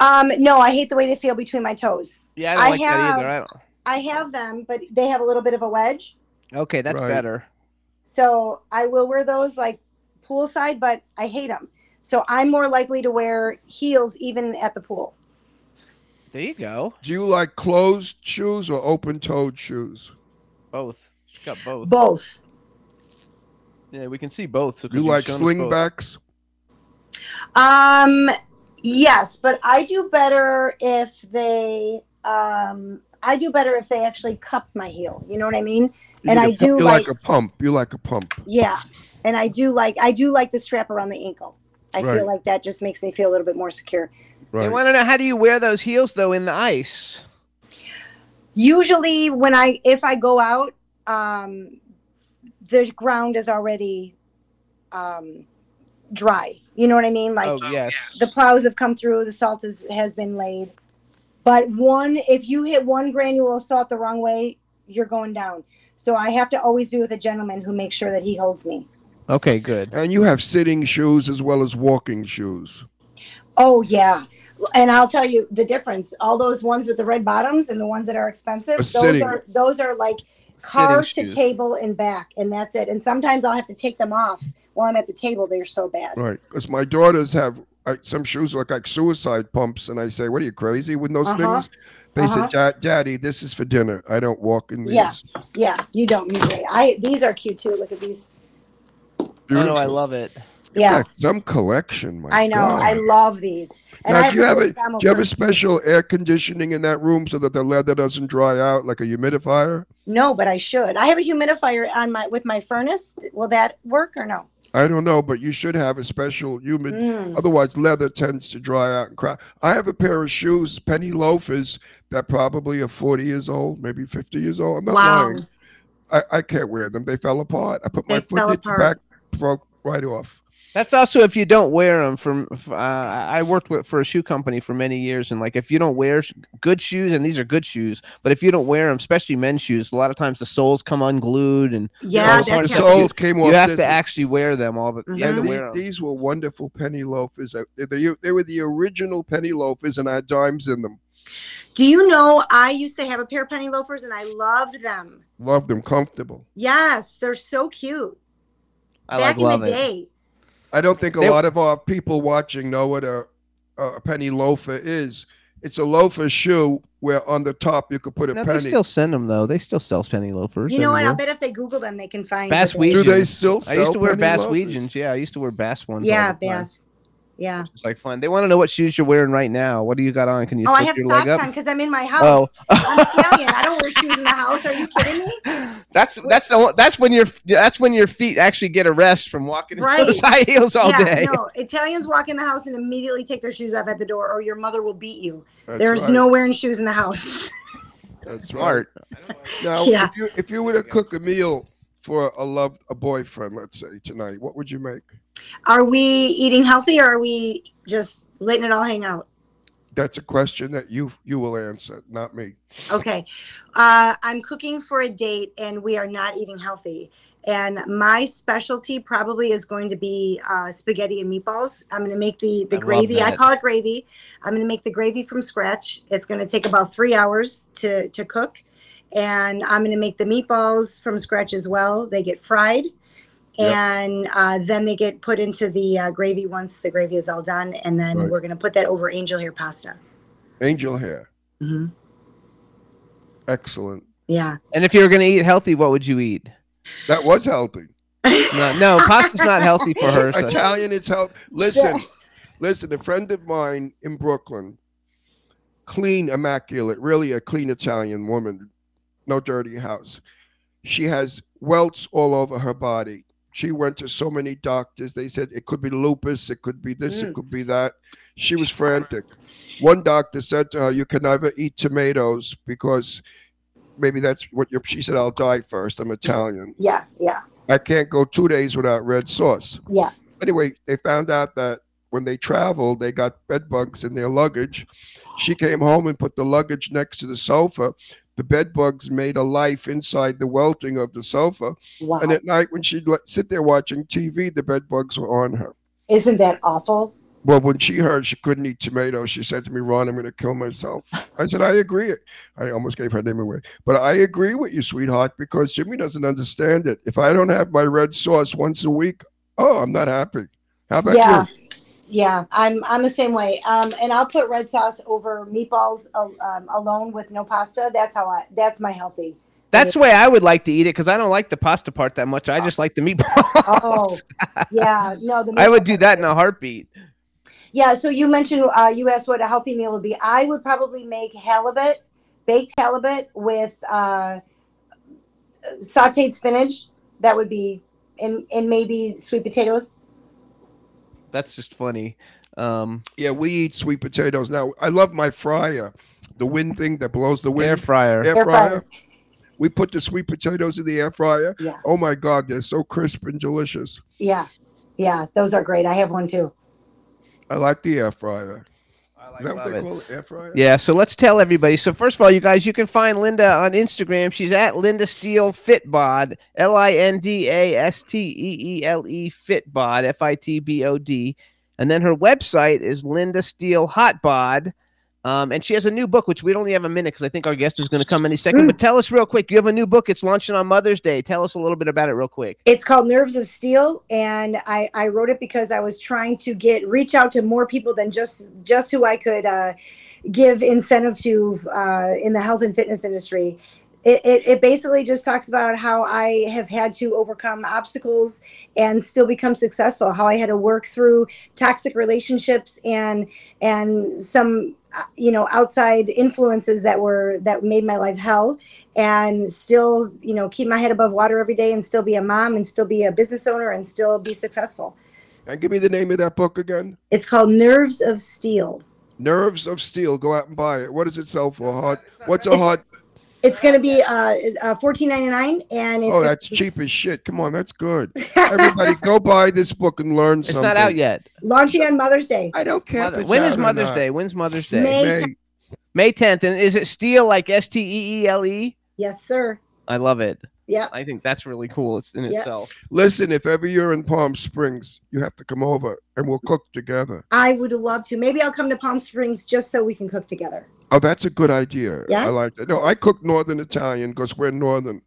Um, no, I hate the way they feel between my toes. yeah, I don't I like that have- either. I don't. I have them, but they have a little bit of a wedge. Okay, that's Right. better. So I will wear those like poolside, but I hate them. So I'm more likely to wear heels even at the pool. There you go. Do you like closed shoes or open toed shoes? Both. She's got both. Both. Yeah, we can see both. so 'cause You like shown us both. slingbacks? Um, yes, but I do better if they. Um, I do better if they actually cup my heel. You know what I mean? You And I I a pu- do You like- like a pump. You like a pump. Yeah, and I do like I do like the strap around the ankle. I Right. feel like that just makes me feel a little bit more secure. I want to know how do you wear those heels though in the ice? Usually, when I if I go out, um, the ground is already um, dry. You know what I mean? Like oh yes. the plows have come through, the salt is, has been laid. But one, if you hit one granule of salt the wrong way, you're going down. So I have to always be with a gentleman who makes sure that he holds me. Okay, good. And you have sitting shoes as well as walking shoes. Oh yeah. And I'll tell you the difference. All those ones with the red bottoms and the ones that are expensive, Are those sitting. are those are like car to shoes. table and back, and that's it. And sometimes I'll have to take them off while I'm at the table. They're so bad. Right, because my daughters have uh, some shoes look like suicide pumps, and I say, "What are you crazy with those Uh-huh. things?" They Uh-huh. said, "Daddy, this is for dinner. I don't walk in these." Yeah. Yeah, you don't usually. I these are cute too. Look at these. Oh know, I love it. Yeah, Yeah, some collection. My I know. God. I love these. And now, do you have a do you have a special air conditioning in that room so that the leather doesn't dry out like a humidifier? No, but I should. I have a humidifier on my with my furnace. Will that work or no? I don't know, but you should have a special humid. Mm. Otherwise, leather tends to dry out and crack. I have a pair of shoes, penny loafers, that probably are 40 years old, maybe 50 years old. I'm not Wow. lying. I, I can't wear them. They fell apart. I put my They foot fell in the back, broke right off. That's also if you don't wear them. From uh, I worked with for a shoe company for many years, and like if you don't wear good shoes, and these are good shoes, but if you don't wear them, especially men's shoes, a lot of times the soles come unglued, and Yeah, all sorts the that's soles You- came you off. have to actually wear them all the. You have to Mhm. wear 'em. These, these were wonderful penny loafers. Uh, They, they, they were the original penny loafers, and I had dimes in them. Do you know I used to have a pair of penny loafers and I loved them. Loved them, comfortable. Yes, they're so cute. I Back like love in the it. Day. I don't think a They- lot of our people watching know what a, a penny loafer is. It's a loafer shoe where on the top you could put a No, they still send them though. They still sell penny loafers. You know what? I'll bet if they Google them, they can find Bass the- Do they Weejuns. still I used to wear penny Bass loafers? Weejuns. Yeah, I used to wear Bass ones. Yeah. Bass. Yeah. It's like fun. They want to know what shoes you're wearing right now. What do you got on? Can you Oh, I have your leg socks up? on because I'm in my oh. house. Oh, I'm Italian. I don't wear shoes in the house. Are you kidding me? that's that's the, that's when your that's when your feet actually get a rest from walking in Right. those high heels all yeah, day. no. Italians walk in the house and immediately take their shoes off at the door, or your mother will beat you. That's There's right. no wearing shoes in the house. That's Smart. Right. Now, Yeah. if you if you were to cook a meal for a loved a boyfriend, let's say tonight, what would you make? Are we eating healthy, or are we just letting it all hang out? That's a question that you you will answer, not me. Okay. Uh, I'm cooking for a date and we are not eating healthy. And my specialty probably is going to be uh, spaghetti and meatballs. I'm going to make the, the I gravy. I call it gravy. I'm going to make the gravy from scratch. It's going to take about three hours to, to cook. And I'm going to make the meatballs from scratch as well. They get fried. Yep. And uh, then they get put into the uh, gravy once the gravy is all done. And then Right. we're going to put that over angel hair pasta. Angel hair, hmm excellent. Yeah. And if you were going to eat healthy, what would you eat? That was healthy. No, no pasta's not healthy for her. so- Italian, it's healthy. Listen, listen. A friend of mine in Brooklyn, clean, immaculate, really a clean Italian woman, no dirty house. She has welts all over her body. She went to so many doctors. They said it could be lupus, it could be this, it Mm. could be that. She was frantic. One doctor said to her, "You can never eat tomatoes because maybe that's what you're." She said, "I'll die first. I'm Italian. Yeah. Yeah. I can't go two days without red sauce." Yeah. anyway, they found out that when they traveled, they got bed bugs in their luggage. She came home and put the luggage next to the sofa. The bed bugs made a life inside the welting of the sofa. Wow. And at night, when she'd sit there watching TV, the bed bugs were on her. Isn't that awful? Well, when she heard she couldn't eat tomatoes, she said to me, Ron, I'm going to kill myself. I said, I agree. I almost gave her name away. But I agree with you, sweetheart, because Jimmy doesn't understand it. If I don't have my red sauce once a week, oh, I'm not happy. How about yeah. you? Yeah, I'm I'm the same way. Um, and I'll put red sauce over meatballs uh, um, alone with no pasta. That's how I. That's my healthy. That's the way I would like to eat it because I don't like the pasta part that much. I just like the meatballs. Oh, yeah. No, the. I would do that in a heartbeat. Yeah. So you mentioned uh, you asked what a healthy meal would be. I would probably make halibut, baked halibut with uh, sautéed spinach. That would be, and and maybe sweet potatoes. That's just funny. Um, Yeah, we eat sweet potatoes. Now, I love my fryer, the wind thing that blows the wind. air fryer. air Air fryer. fryer. We put the sweet potatoes in the air fryer. Yeah. Oh my God, they're so crisp and delicious. Yeah, yeah. Those are great. I have one too. I like the air fryer. Is that what they it. call it? Air fryer? Yeah, so let's tell everybody. So first of all, you guys, you can find Linda on Instagram. She's at Linda Steele Fitbod, L I N D A S T E E L E Fitbod, F I T B O D, and then her website is Linda Steele Hotbod. Um, and she has a new book, which we only have a minute because I think our guest is going to come any second. Mm. But tell us real quick. You have a new book. It's launching on Mother's Day. Tell us a little bit about it, real quick. It's called Nerves of Steel, and I, I wrote it because I was trying to get reach out to more people than just just who I could uh, give incentive to uh, in the health and fitness industry. It, it, it basically just talks about how I have had to overcome obstacles and still become successful. How I had to work through toxic relationships and and some Uh, you know outside influences that were that made my life hell and still you know keep my head above water every day and still be a mom and still be a business owner and still be successful And give me the name of that book again. it's called nerves of steel Nerves of Steel. Go out and buy it. What does it sell for? Hard. What's a It's- hard? It's going to be uh, uh 14.99 and it's Oh, that's cheap as shit. Come on, that's good. Everybody, go buy this book and learn It's something. not out yet. launching on mother's day I don't care. Mother- if it's when out is or Mother's not. Day? When's Mother's Day? May May. May 10th. And is it steel like S T E E L E? yes sir I love it. Yeah I think that's really cool. It's in Yeah. itself. Listen, if ever you're in Palm Springs, you have to come over and we'll cook together. i would love to maybe i'll come to palm springs just so we can cook together Oh, that's a good idea. Yeah? I like that. No, I cook Northern Italian because we're Northern,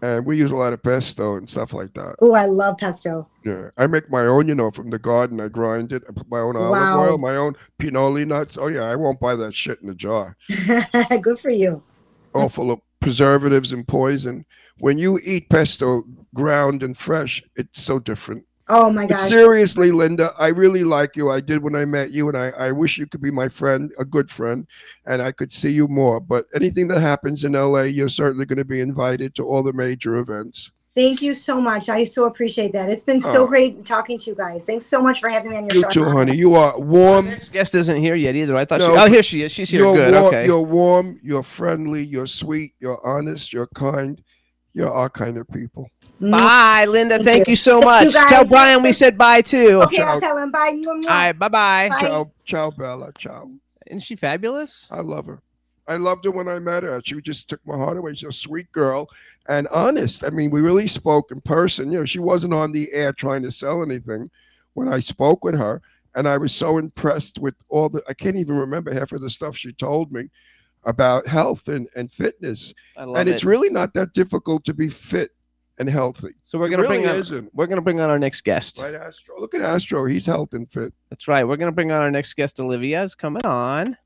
and we use a lot of pesto and stuff like that. oh i love pesto Yeah, I make my own. You know, from the garden. I grind it. I put my own olive Wow. oil, my own pinoli nuts. Oh yeah, I won't buy that shit in a jar. good for you all full of preservatives and poison. When you eat pesto ground and fresh, it's so different. oh my But gosh seriously, Linda, I really like you. I did when I met you, and I, I wish you could be my friend, a good friend, and I could see you more. But anything that happens in LA, you're certainly going to be invited to all the major events. Thank you so much. I so appreciate that. It's been so Oh. great talking to you guys. Thanks so much for having me on your You show. too, honey. You are warm. Next guest isn't here yet either. I thought No, she. Oh, here she is. She's here. You're Good. warm. Okay. You're warm. You're friendly. You're sweet. You're honest. You're kind. You're our kind of people. Mm-hmm. Bye, Linda. Thank Thank, you. you so Thank you, much. Tell Brian we said bye too. Okay, Ciao. I'll tell him. Bye. Mwah, mwah. All right. Bye bye. Bye. Ciao, ciao, Bella. Ciao. Isn't she fabulous? I love her. I loved her when I met her. She just took my heart away. She's a sweet girl and honest. I mean, we really spoke in person. You know, she wasn't on the air trying to sell anything when I spoke with her. And I was so impressed with all the, I can't even remember half of the stuff she told me about health and, and fitness. I love And it. it's really not that difficult to be fit and healthy. so we're gonna really bring on. isn't. We're gonna bring on our next guest. Right, Astro? Look at Astro. He's health and fit. That's right. We're gonna bring on our next guest. Olivia's coming on.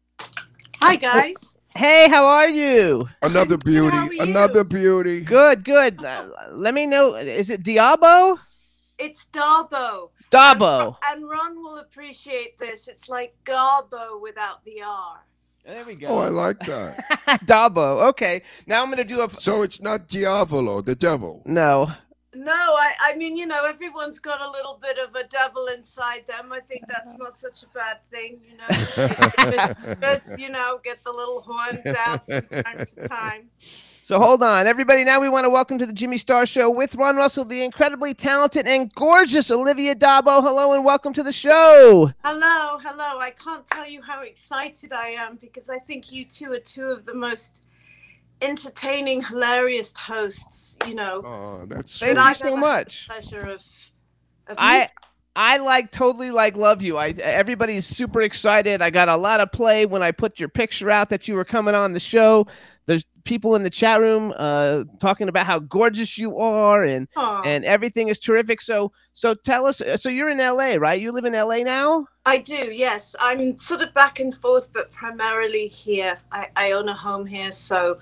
Hi guys. Hey, how are you? Another beauty. how are you? Another beauty. Good, good. Uh, let me know. Is it Diabo? It's Darbo. Dabo. And Ron will appreciate this. It's like Garbo without the R. There we go. Oh, I like that. Dabo. Okay. Now I'm gonna do a. So it's not Diavolo, the devil. No. No, I, I mean, you know, everyone's got a little bit of a devil inside them. I think that's not such a bad thing, you know. just, just, you know, get the little horns out from time to time. So hold on, everybody. Now we want to welcome to the Jimmy Star Show with Ron Russell, the incredibly talented and gorgeous Olivia d'Abo. Hello and welcome to the show. Hello, hello. I can't tell you how excited I am because I think you two are two of the most entertaining, hilarious hosts, you know. Oh, that's Thank you so much. pleasure of, of I meeting. I like totally like love you. I everybody's super excited. I got a lot of play when I put your picture out that you were coming on the show. There's people in the chat room uh, talking about how gorgeous you are and Aw. and everything is terrific. So so tell us. So you're in LA, right? You live in LA now. I do, yes. I'm sort of back and forth, but primarily here. I, I own a home here, so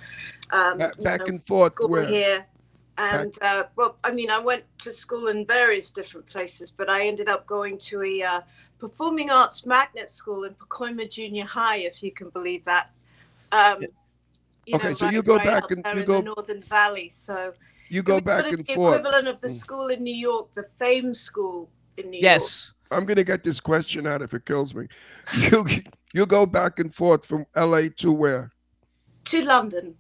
um, Ba- you back know, and forth. school Where? here. And uh, well, I mean, I went to school in various different places, but I ended up going to a uh, performing arts magnet school in Pacoima Junior High, if you can believe that. Um, you Okay, know, so right- you go right back and there you in go- the Northern Valley. So You go back sort of and the forth. equivalent of the Mm. school in New York, the Fame School in New York. Yes. I'm gonna get this question out if it kills me. You you go back and forth from L.A. to where? To London.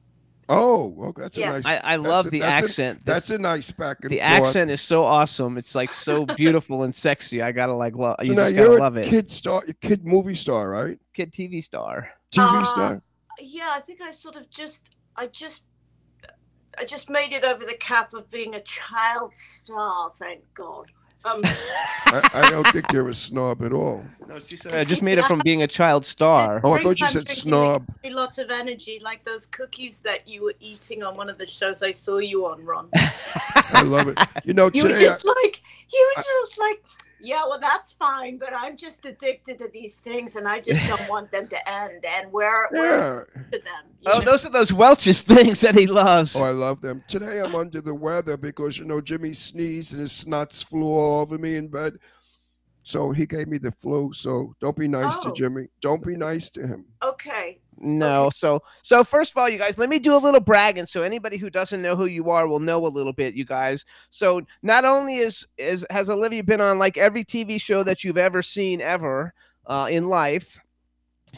Oh, well, that's Yes. a nice. I, I love a- the that's a- accent. that's This- a nice back and the forth. accent is so awesome. It's like so beautiful and sexy. I gotta like love. So You now just gotta you're love a it. kid star, kid movie star, right? Kid TV star. TV Uh, star. Yeah i think i sort of just i just i just made it over the cap of being a child star thank god Um, I, I don't think you're a snob at all. No, she said I just made it from being a child star. Oh, I thought you said snob. A lot of energy, like those cookies that you were eating on one of the shows I saw you on, Ron. I love it. You know, You were today, I- just like, you were just like, yeah, well, that's fine, but I'm just addicted to these things, and I just don't want them to end. And we're, we're yeah. to them. Oh, know? those are those Welch's things that he loves. Oh, I love them. Today I'm under the weather because you know Jimmy sneezed and his snots flew all over me in bed. So he gave me the flu. So don't be nice to Oh. Jimmy. Don't be nice to him. Okay. No, so so first of all, you guys, let me do a little bragging so anybody who doesn't know who you are will know a little bit, you guys. So not only is is has Olivia been on like every TV show that you've ever seen ever uh, in life.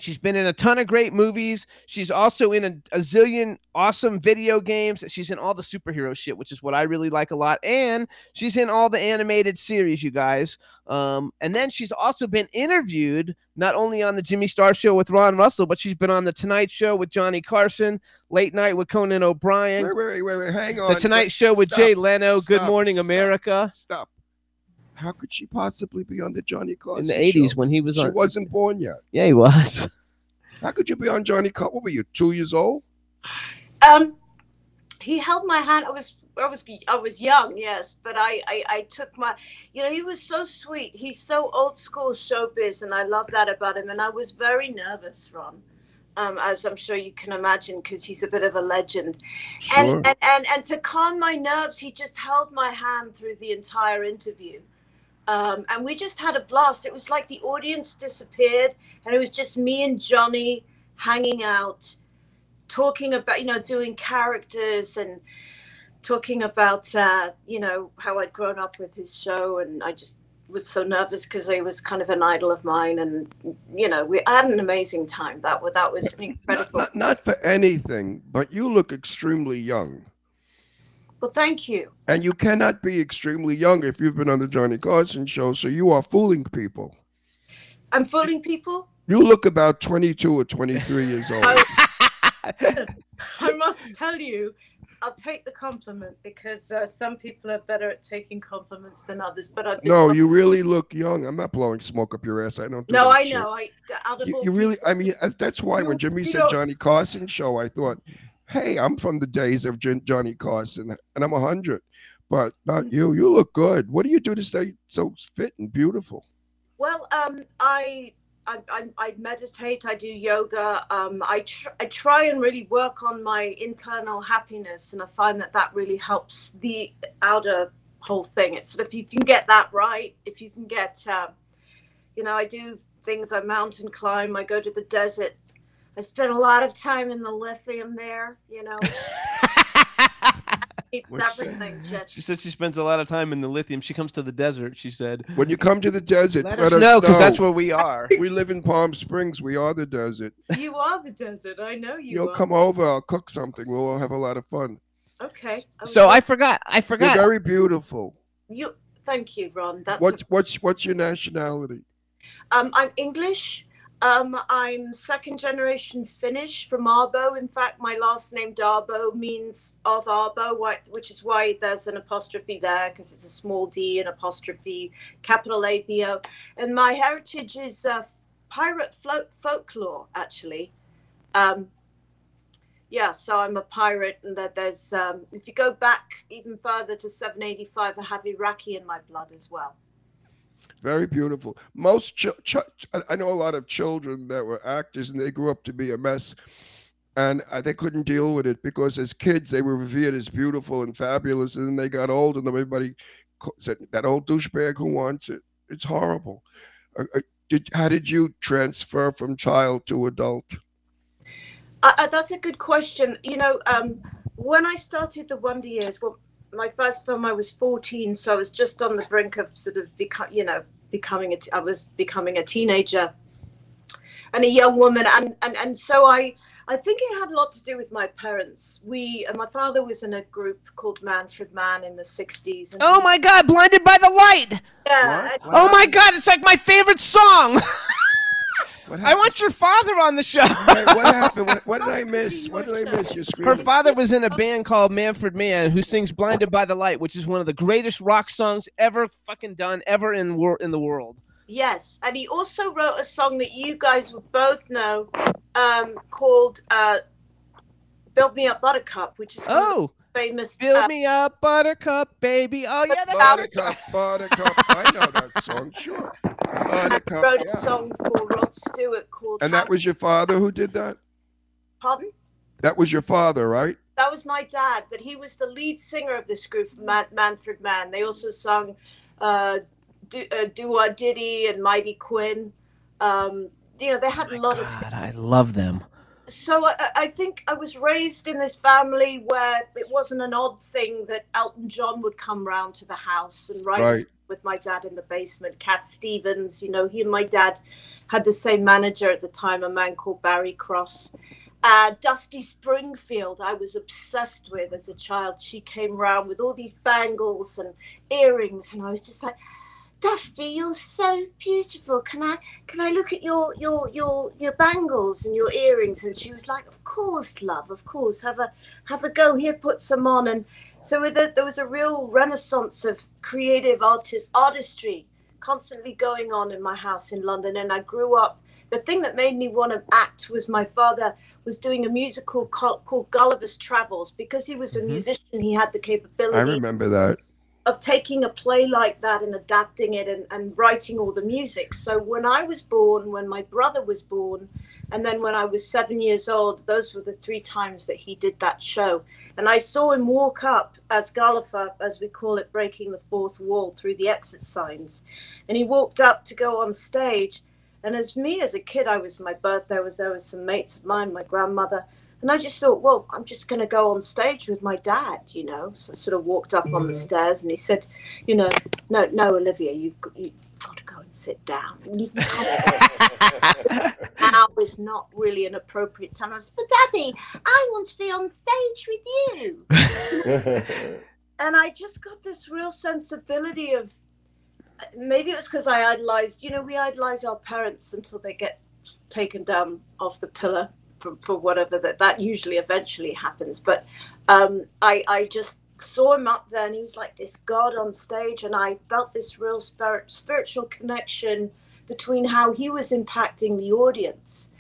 She's been in a ton of great movies. She's also in a, a zillion awesome video games. She's in all the superhero shit, which is what I really like a lot. And she's in all the animated series, you guys. Um, and then she's also been interviewed not only on the Jimmy Star Show with Ron Russell, but she's been on the Tonight Show with Johnny Carson, Late Night with Conan O'Brien, Wait, wait, wait, wait. Hang on. the Tonight Show with Stop, Jay Leno, Good Morning stop, America, Stop. How could she possibly be on the Johnny Carson in the '80s show? when he was She on. wasn't born yet. Yeah, he was. How could you be on Johnny Carson? What were you, two years old? Um, he held my hand. I was, I was, I was young, yes, but I, I, I took my, you know, he was so sweet. He's so old school showbiz, and I love that about him. And I was very nervous, Ron, um, as I'm sure you can imagine, because he's a bit of a legend. Sure. And, and and and to calm my nerves, he just held my hand through the entire interview. Um, and we just had a blast. It was like the audience disappeared, and it was just me and Johnny hanging out, talking about, you know, doing characters and talking about, uh, you know, how I'd grown up with his show. And I just was so nervous because he was kind of an idol of mine. And, you know, we I had an amazing time. That, that was not, incredible. not, not for anything, but you look extremely young. Well, thank you. And you cannot be extremely young if you've been on the Johnny Carson show. So you are fooling people. I'm fooling people. You look about 22 or 23 years old. I must tell you, I'll take the compliment because uh, some people are better at taking compliments than others. But I've No, you really look young. I'm not blowing smoke up your ass. I don't do No, I shit. know. I out of You, all you really, I mean, that's- that's why when Jimmy said Johnny Carson show, I thought, hey, I'm from the days of Johnny Carson and I'm 100, but not you. You look good. What do you do to stay so fit and beautiful? Well, um, I, I, I, I meditate. I do yoga. Um, I, tr- I try and really work on my internal happiness, and I find that that really helps the outer whole thing. It's sort of if you can get that right, if you can get, um, you know, I do things. I mountain climb. I go to the desert. I spend a lot of time in the lithium there. You know, keeps What's that? everything just. She said she spends a lot of time in the lithium. She comes to the desert. She said, When you come to the desert, "Let, let, us know because that's where we are." we live in Palm Springs. We are the desert. you are the desert. I know you. You'll are. come over. I'll cook something. We'll all have a lot of fun. Okay. So will. I forgot. I You're forgot. very beautiful. You thank you, Ron. That's What's what's what's your nationality? um I'm English. Um I'm second generation Finnish from Arbo. In fact, my last name d'Abo means of Arbo, which is why there's an apostrophe there because it's a small D and apostrophe, capital A B O. And my heritage is uh, pirate float folklore actually. Um yeah, so I'm a pirate, and there's um, if you go back even further to 785, I have Iraqi in my blood as well. Very beautiful. Most ch- ch- I- know a lot of children that were actors and they grew up to be a mess, and uh, they couldn't deal with it because as kids they were revered as beautiful and fabulous, and then they got old and everybody said that old douchebag who wants it. It's horrible. Uh, uh, did how did you transfer from child to adult? Uh, uh, that's a good question. You know, um, when I started the Wonder Years, well, my first film, I was 14, so I was just on the brink of sort of become, you know, becoming a. T- I was becoming a teenager and a young woman, and and and so I. I think it had a lot to do with my parents. We, uh, my father was in a group called Manfred Mann in the 60s. And Oh my God! Blinded by the light. Yeah, and- Oh my God! It's like my favorite song. What I want your father on the show. Hey, what happened? What, what did I miss? What did I miss? You're Her father was in a band called Manfred Mann, who sings "Blinded by the Light," which is one of the greatest rock songs ever fucking done ever in wor- in the world. Yes, and he also wrote a song that you guys would both know, um, called uh, "Build Me Up, Buttercup," which is one of Oh, famous. Build uh, me up, Buttercup, baby. Oh yeah, that's Buttercup, Buttercup. I know that song, sure. I Buttercup, wrote a song for Rod Stewart called. And that was your father who did that? pardon. That was your father, right? That was my dad, but he was the lead singer of this group, Man- Manfred Mann. They also sung uh, Do, uh, Do Wah Diddy and Mighty Quinn. Um, you know, they had a lot of God, I love them. So I, I think I was raised in this family where it wasn't an odd thing that Elton John would come round to the house and write Right. with my dad in the basement. Cat Stevens, you know, he and my dad had the same manager at the time, a man called Barry Krost. Uh, Dusty Springfield, I was obsessed with as a child. She came round with all these bangles and earrings, and I was just like, Dusty, you're so beautiful. Can I can I look at your your your your bangles and your earrings? And she was like, Of course, love, of course. Have a have a go here, put some on. And so with it, there was a real renaissance of creative artist artistry constantly going on in my house in London. And I grew up. The thing that made me want to act was my father was doing a musical called, called Gulliver's Travels because he was a Mhm. musician. He had the capability I remember that. Of taking a play like that and adapting it and, and writing all the music. So when I was born, when my brother was born, and then when I was seven years old, those were the three times that he did that show. And I saw him walk up as Gulliver, as we call it, breaking the fourth wall through the exit signs. And he walked up to go on stage. And as me as a kid, I was my birthday was there with some mates of mine, my grandmother, and I just thought, well, I'm just going to go on stage with my dad, you know. So I sort of walked up on the mm-hmm. stairs, and he said, you know, no, no, Olivia, you've got, you've got to go and sit down. And you can come. now is not really an appropriate time. I was, but Daddy, I want to be on stage with you. and I just got this real sensibility of maybe it was because I idolized, you know, we idolize our parents until they get taken down off the pillar for, for whatever that that usually eventually happens. But um, I I just saw him up there and he was like this god on stage and I felt this real spirit spiritual connection between how he was impacting the audience.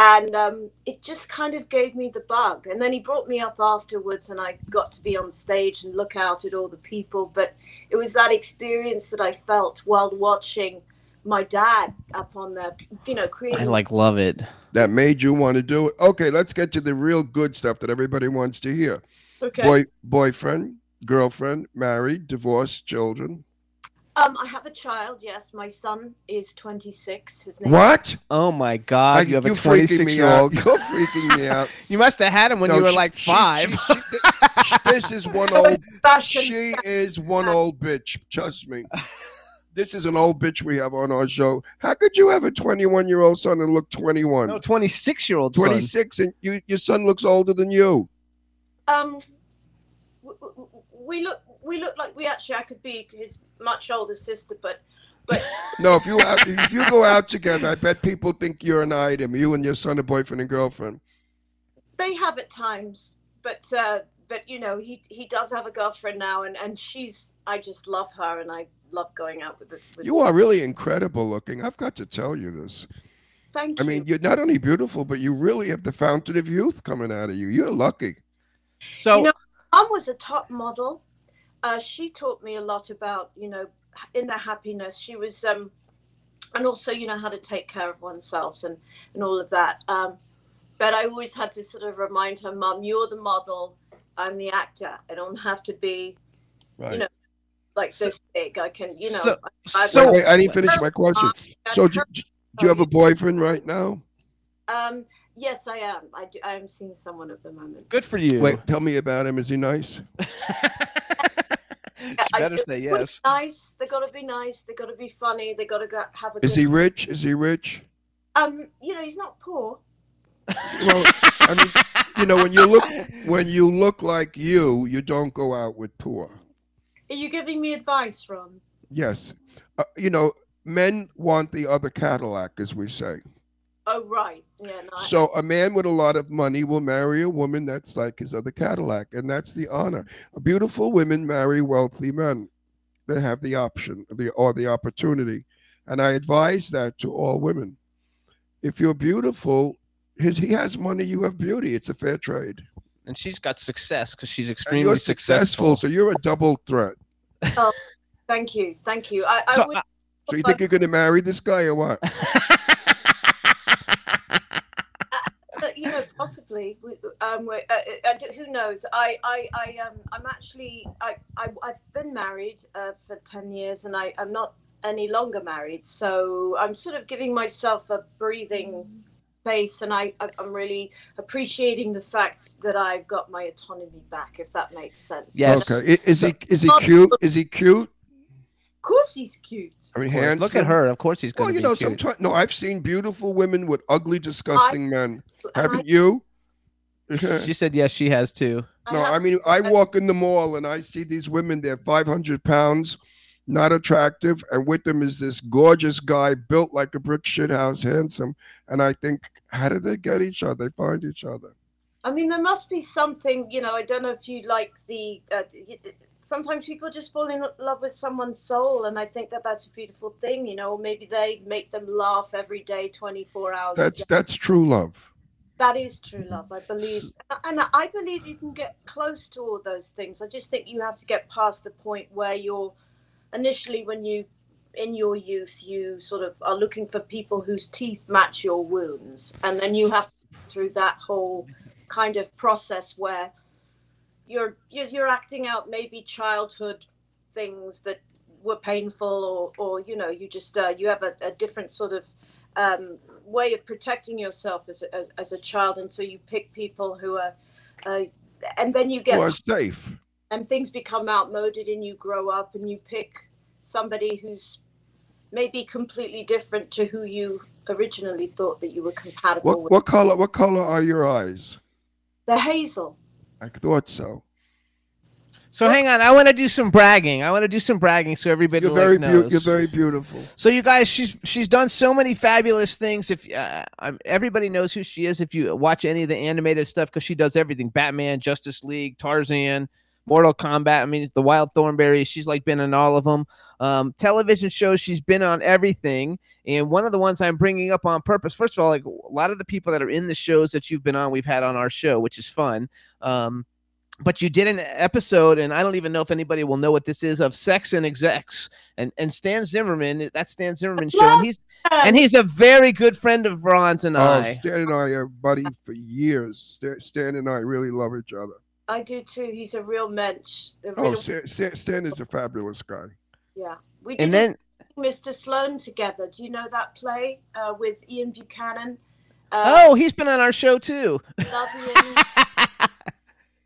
And um, it just kind of gave me the bug. And then he brought me up afterwards, and I got to be on stage and look out at all the people. But it was that experience that I felt while watching my dad up on the you know, creating. I like love it. That made you want to do it. Okay, let's get to the real good stuff that everybody wants to hear. okay. Boy, boyfriend, girlfriend, married, divorced, children. Um, I have a child. Yes, my son is 26. His name. What? Oh my God, I- you have a 26 year old. You're freaking me out. You must have had him when No, you were she- like five. she- she- this is one old. it's. She is one old bitch. Trust me. This is an old bitch we have on our show. How could you have a 21 year old son and look 21? no, 26 year old. 26 and you, your son looks older than you. Um, w- w- we look. We look like we actually. I could be his much older sister, but but No, if you out, if you go out together, I bet people think you're an item. You and your son are boyfriend and girlfriend. they have at times. But uh, but you know, he he does have a girlfriend now, and and she's. I just love her, and I love going out with. The, with You are really incredible looking. I've got to tell you this. Thank you. I mean, you're not only beautiful, but you really have the fountain of youth coming out of you. You're lucky. So You know- Mum was a top model. Uh, she taught me a lot about, you know, inner happiness. She was, um, and also, you know, how to take care of oneself and, and all of that. Um, but I always had to sort of remind her, Mum, you're the model. I'm the actor. I don't have to be Right. know, like So- this big. I can, you know. so- I, so- wait, wait, I didn't finish my question. So, do, do you have a boyfriend right now? um, yes, I am. I do. I am seeing someone at the moment. good for you. Wait, tell me about him. Is he nice? she I better do- say gotta be yes. Nice. They got to be nice. They got to be funny. They got to go, have a. Is good he rich? Is he rich? Um, you know, he's not poor. Well, I mean, you know, when you look when you look like you, you don't go out with poor. Are you giving me advice, Ron? Yes, uh, you know, men want the other Cadillac, as we say. Oh right, yeah. No, So a man with a lot of money will marry a woman that's like his other Cadillac, and that's the honor. Beautiful women marry wealthy men. They have the option the, or the opportunity, and I advise that to all women. If you're beautiful, his, he has money, you have beauty. It's a fair trade. And she's got success because she's And extremely you're successful, so you're a double threat. thank you, thank you. I, I So, would, uh, So you think you're going to marry this guy or what? uh, you know, possibly. Um, uh, uh, uh, who knows? I, I, I, um, I'm actually, I, I, I've been married uh, for ten years, and I, I'm not any longer married. So I'm sort of giving myself a breathing space, and I, I- I'm really appreciating the fact that I've got my autonomy back. If that makes sense. Yes. Okay. I- Is he is he cute? Is he cute? Of course, he's cute. I mean, of handsome. look at her. Of course, he's going Well, you know, cute. sometimes no, I've seen beautiful women with ugly, disgusting men. Haven't you? She said yes, she has too. No, have- I mean, I walk in the mall and I see these women, they're 500 pounds, not attractive. And with them is this gorgeous guy built like a brick shit house, handsome. And I think, how did they get each other? They find each other. I mean, there must be something, you know, I don't know if you like the. Uh, sometimes people just fall in love with someone's soul, and I think that that's a beautiful thing, you know, maybe they make them laugh every day, 24 hours. That's that's true love. That is true love, I believe. And I believe you can get close to all those things. I just think you have to get past the point where you're initially, when you, in your youth, you sort of are looking for people whose teeth match your wounds. And then you have to through that whole kind of process where you're, you're, acting out maybe childhood things that were painful or, or you know, you just, uh, you have a, a different sort of um, way of protecting yourself as as, as a child, and so you pick people who are, uh, and then you get are safe. And things become outmoded, and you grow up, and you pick somebody who's maybe completely different to who you originally thought that you were compatible What with. what color what color are your eyes? The hazel. I thought so. So hang on, I want to do some bragging. I want to do some bragging so everybody You're like, very knows. beau- you're very beautiful. So you guys, she's she's done so many fabulous things. If uh, I'm, everybody knows who she is, if you watch any of the animated stuff, because she does everything: Batman, Justice League, Tarzan, Mortal Kombat. I mean, the Wild Thornberry. She's like been in all of them. Um, television shows, she's been on everything. And one of the ones I'm bringing up on purpose. First of all, like a lot of the people that are in the shows that you've been on, we've had on our show, which is fun. Um, but you did an episode, and I don't even know if anybody will know what this is of Sex and Execs, and and Stan Zimmerman. That's Stan Zimmerman show, and he's and he's a very good friend of Ron's and Oh, I. Stan and I are buddy for years. Stan, Stan and I really love each other. I do too. He's a real mensch. A Oh, real, Stan, Stan, Stan is a fabulous guy. yeah. We did And then Mr. Sloane together. Do you know that play uh, with Ian Buchanan? Uh, oh, he's been on our show too. love Ian.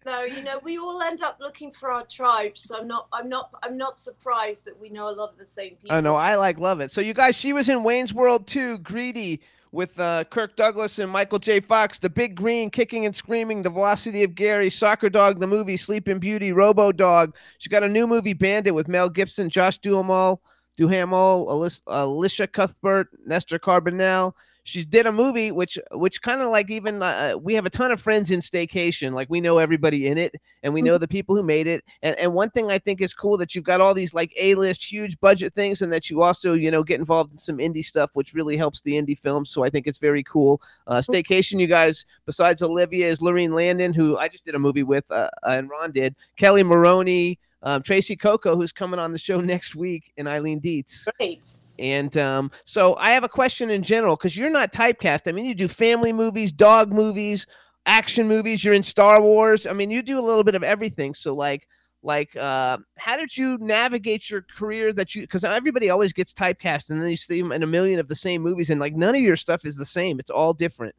No, you know, we all end up looking for our tribes. So I'm not, I'm not, I'm not surprised that we know a lot of the same people. I know. I like love it. So you guys, she was in Wayne's World too, Greedy with uh, Kirk Douglas and Michael J. Fox, The Big Green, Kicking and Screaming, The Velocity of Gary, Soccer Dog, the movie, Sleeping Beauty, Robo Dog. She's got a new movie, Bandit, with Mel Gibson, Josh Duhamel, Duhamel, Elisha Cuthbert, Nestor Carbonell. She did a movie which, which kind of like even uh, we have a ton of friends in Staycation, like we know everybody in it, and we know the people who made it. And and one thing I think is cool that you've got all these like A list, huge budget things, and that you also you know get involved in some indie stuff, which really helps the indie films. So I think it's very cool. Uh, Staycation, you guys, besides Olivia, is Lorene Landon, who I just did a movie with, uh, and Ron did. Kelli Maroney, um, Tracy Coco, who's coming on the show next week, and Eileen Dietz. Great. And um, so I have a question in general because you're not typecast. I mean, you do family movies, dog movies, action movies. You're in Star Wars. I mean, you do a little bit of everything. So like, like, uh, how did you navigate your career that you? Because everybody always gets typecast, and then you see them in a million of the same movies, and like none of your stuff is the same. It's all different.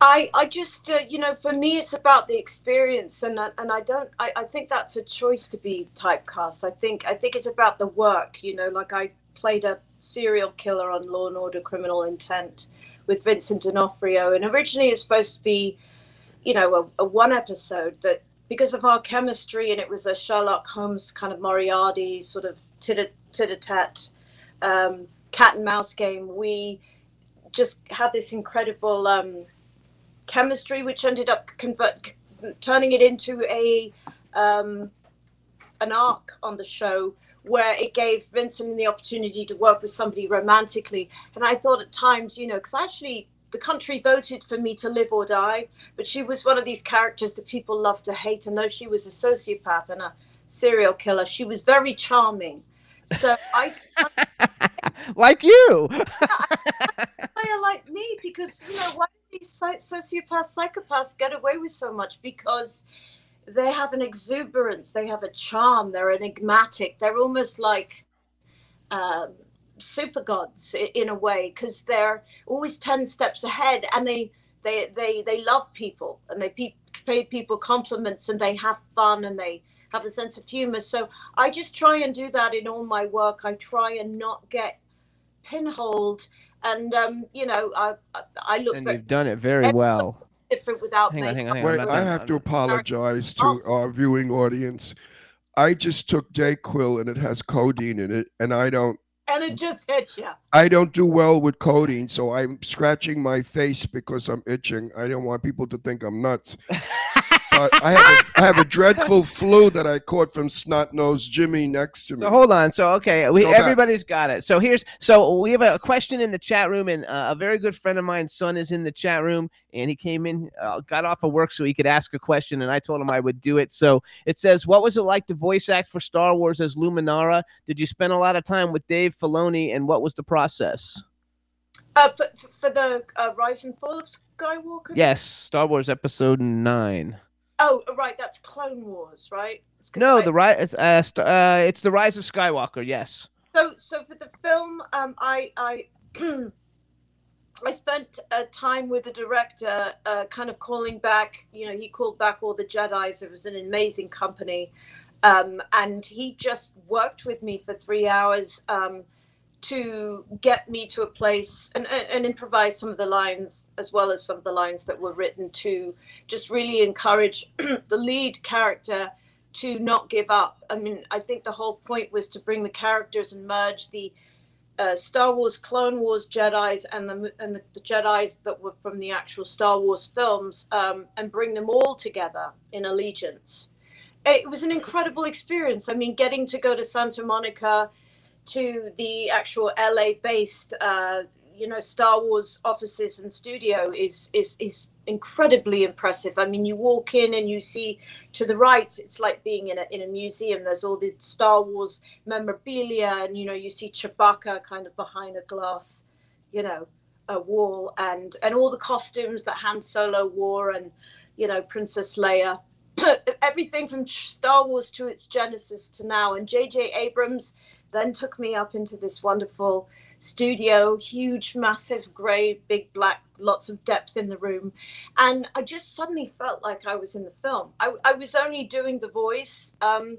I, I just, uh, you know, for me, it's about the experience, and and I don't, I, I think that's a choice to be typecast. I think, I think it's about the work. You know, like I played a serial killer on Law and Order: Criminal Intent with Vincent D'Onofrio, and originally it's supposed to be, you know, a, a one episode that because of our chemistry, and it was a Sherlock Holmes kind of Moriarty sort of tit tit tat um, cat and mouse game. We just had this incredible um, chemistry, which ended up convert turning it into a um, an arc on the show where it gave Vincent the opportunity to work with somebody romantically. And I thought at times, you know, because actually the country voted for me to live or die, but she was one of these characters that people love to hate. And though she was a sociopath and a serial killer, she was very charming. So I like you. player like me because you know why these sociopaths psychopaths get away with so much because they have an exuberance they have a charm they're enigmatic they're almost like um, super gods in a way because they're always 10 steps ahead and they they they, they love people and they pe- pay people compliments and they have fun and they have a sense of humor. So i just try and do that in all my work. I try and not get pinholed and um, you know I I- I look and very you've done it very well. different without Hang on, hang on, hang on. Wait, I'm not I done. have to apologize to our viewing audience. I just took Dayquil and it has codeine in it, and I don't. and it just hits you. I don't do well with codeine, so I'm scratching my face because I'm itching. I don't want people to think I'm nuts. but I have, a, I have a dreadful flu that I caught from snot nosed Jimmy next to me. So hold on. So okay, we Go back. everybody's got it. So here's so we have a question in the chat room, and uh, a very good friend of mine's son is in the chat room, and he came in, uh, got off of work so he could ask a question, and I told him I would do it. So it says, "What was it like to voice act for Star Wars as Luminara? Did you spend a lot of time with Dave Filoni, and what was the process?" Uh, for, for for the uh, rise and fall of Skywalker. Yes, Star Wars Episode Nine. Oh, right. That's Clone Wars, right? No, I- the rise. It's, uh, st- uh, it's the Rise of Skywalker. Yes. So, so for the film, um, I I I spent uh, time with the director, uh, kind of calling back. You know, he called back all the Jedi's. It was an amazing company, um, and he just worked with me for three hours um, to get me to a place and, and, and improvise some of the lines as well as some of the lines that were written to just really encourage the lead character to not give up. I mean, I think the whole point was to bring the characters and merge the uh, Star Wars, Clone Wars Jedi's and the and the, the Jedi's that were from the actual Star Wars films, um, and bring them all together in allegiance. It was an incredible experience. I mean, getting to go to Santa Monica, to the actual LA-based, uh, you know, Star Wars offices and studio is is is incredibly impressive. I mean, you walk in and you see to the right, it's like being in a in a museum. There's all the Star Wars memorabilia, and you know, you see Chewbacca kind of behind a glass, you know, a wall, and and all the costumes that Han Solo wore, and you know, Princess Leia. Everything from Star Wars to its genesis to now, and J.J. Abrams then took me up into this wonderful studio, huge, massive, grey, big black, lots of depth in the room. And I just suddenly felt like I was in the film. I, I was only doing the voice, um,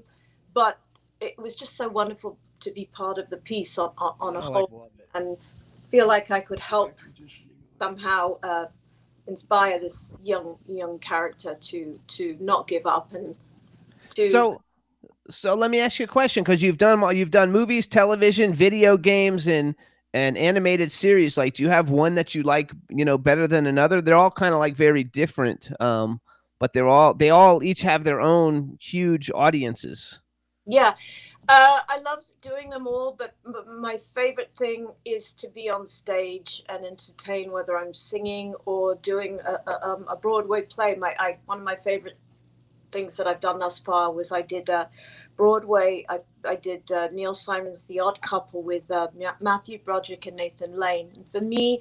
but it was just so wonderful to be part of the piece on, on, on a whole and feel like I could help somehow uh, inspire this young young character to to not give up and to So, so let me ask you a question because you've done you've done movies, television, video games, and and animated series. Like, do you have one that you like, you know, better than another? They're all kind of like very different, um, but they're all they all each have their own huge audiences. Yeah, uh, I love doing them all, but, my favorite thing is to be on stage and entertain, whether I'm singing or doing a, a, um, a Broadway play. My I, one of my favorite things that I've done thus far was I did uh, Broadway. I, I did uh, Neil Simon's The Odd Couple with uh, Matthew Broderick and Nathan Lane. And for me,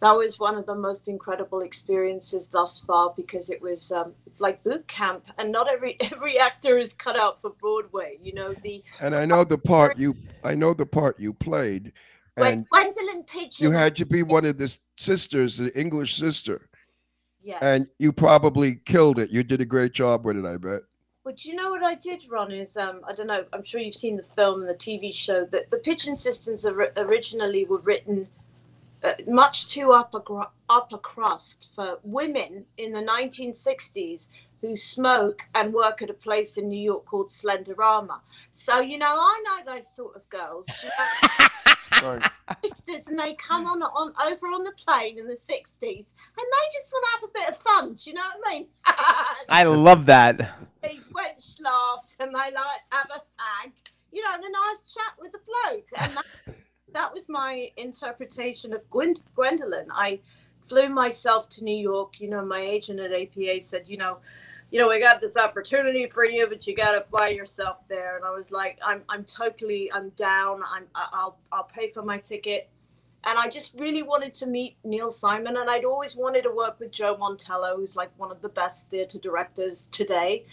that was one of the most incredible experiences thus far because it was um, like boot camp, and not every every actor is cut out for Broadway. You know the And I know the part you. I know the part you played, and Gwendolyn Pigeon. you had to be one of the sisters, the English sister, yes. and you probably killed it. You did a great job with it. I bet. But you know what I did, Ron? Is um, I don't know. I'm sure you've seen the film and the TV show. That the Pigeon Sisters ori- originally were written uh, much too upper upper crust for women in the 1960s. Who smoke and work at a place in New York called Slenderama. So, you know, I know those sort of girls. you know, sisters and they come on on over on the plane in the 60s and they just want to have a bit of fun. Do you know what I mean? I love that. these wench laughs and they like to have a fag, you know, and a nice chat with the bloke. And that, that was my interpretation of Gwen- Gwendolyn. I flew myself to New York. You know, my agent at APA said, you know, you know, we got this opportunity for you, but you got to fly yourself there. And I was like, I'm, I'm totally, I'm down. I'm, I'll, I'll pay for my ticket. And I just really wanted to meet Neil Simon, and I'd always wanted to work with Joe Mantello, who's like one of the best theatre directors today.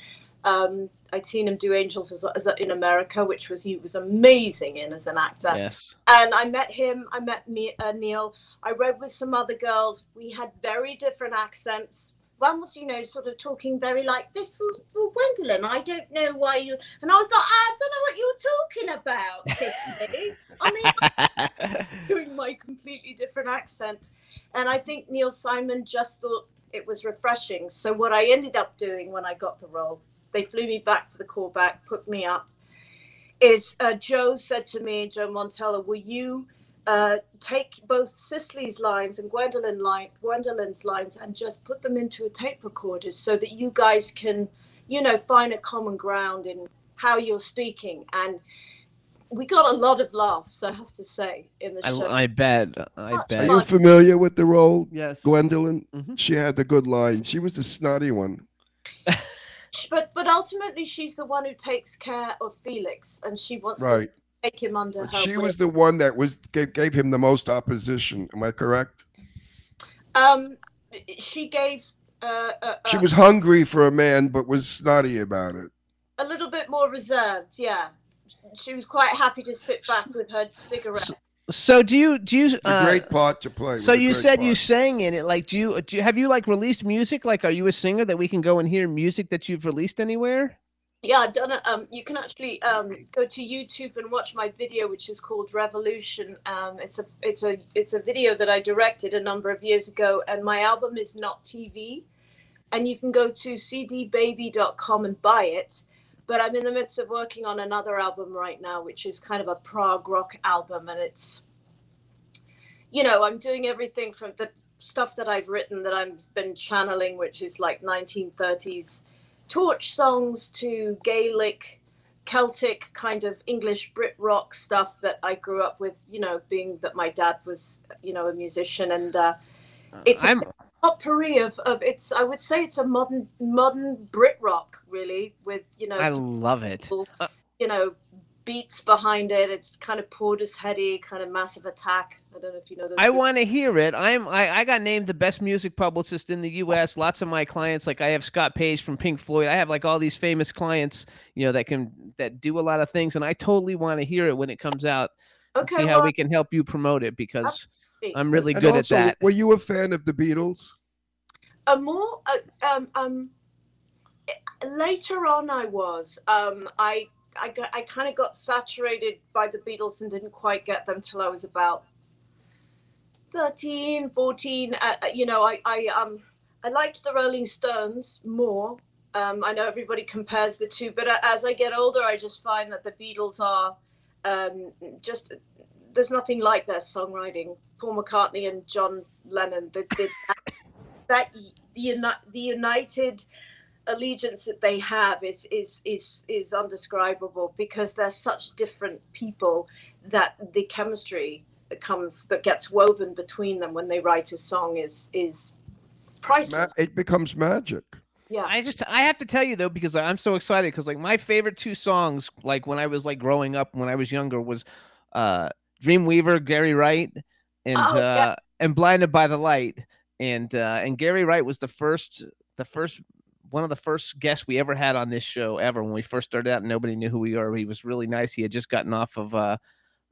Um, I'd seen him do Angels as, as in America, which was he was amazing in as an actor Yes. and I met him. I met me, uh, Neil. I read with some other girls. We had very different accents. One was, you know, sort of talking very like this. Well, well Gwendolyn, I don't know why you. And I was like, I don't know what you're talking about. I mean, doing my completely different accent. And I think Neil Simon just thought it was refreshing. So what I ended up doing when I got the role, they flew me back for the callback, put me up. Is uh, Joe said to me, Joe Mantello, will you uh, take both Cecily's lines and Gwendolyn line, Gwendolyn's lines and just put them into a tape recorder so that you guys can, you know, find a common ground in how you're speaking. And we got a lot of laughs, I have to say, in the show. I, I bet. I Are bet. Are you familiar with the role, Yes. Gwendolyn? Mhm. She had the good line. She was the snotty one. but but ultimately, she's the one who takes care of Felix, and she wants to Right. Take him under her. she wing. was the one that was gave, gave him the most opposition. Am I correct? Um, she gave uh, uh, She uh, was hungry for a man, but was snotty about it. a little bit more reserved. Yeah, she was quite happy to sit back with her cigarette. So do you do you? It's a Uh, great part to play. so It was a you great said you sang in it. Like, do you, do you have you like released music? Like, are you a singer that we can go and hear music that you've released anywhere? Yeah, I've done it. Um, you can actually um, go to YouTube and watch my video, which is called Revolution. Um, it's a it's a it's a video that I directed a number of years ago, and my album is not TV, and you can go to cdbaby.com and buy it. But I'm in the midst of working on another album right now, which is kind of a prog rock album, and it's you know I'm doing everything from the stuff that I've written that I've been channeling, which is like 1930s torch songs to Gaelic, Celtic kind of English Brit rock stuff that I grew up with. You know, being that my dad was, you know, a musician, and uh, it's a I'm potpourri of, of it's. I would say it's a modern modern Brit rock, really, with you know, I love it. cool, you know, beats behind it. It's kind of Portisheady, kind of massive attack. I don't know if you know those. I want to hear it. I'm I, I got named the best music publicist in the U.S. Lots of my clients, like I have Scott Page from Pink Floyd. I have like all these famous clients, you know, that can that do a lot of things, and I totally want to hear it when it comes out. Okay, see how well, we can help you promote it because Absolutely. I'm really And good also, at that. Were you a fan of the Beatles? a more uh, um um later on i was um i i i kind of got saturated by the beatles and didn't quite get them till i was about 13 14 uh, uh, you know i i um i liked the rolling stones more. Um i know everybody compares the two but uh, as i get older i just find that the beatles are um just there's nothing like their songwriting. Paul mccartney and john lennon they did that the uni- the united allegiance that they have is is is is undescribable because they're such different people that the chemistry that comes that gets woven between them when they write a song is is priceless. it becomes magic. yeah. I just I have to tell you though because I'm so excited because like my favorite two songs like when I was like growing up when I was younger was uh Dreamweaver Gary Wright and Oh, yeah. uh and Blinded by the Light and uh and Gary Wright was the first the first one of the first guests we ever had on this show ever when we first started out and nobody knew who we are he was really nice he had just gotten off of uh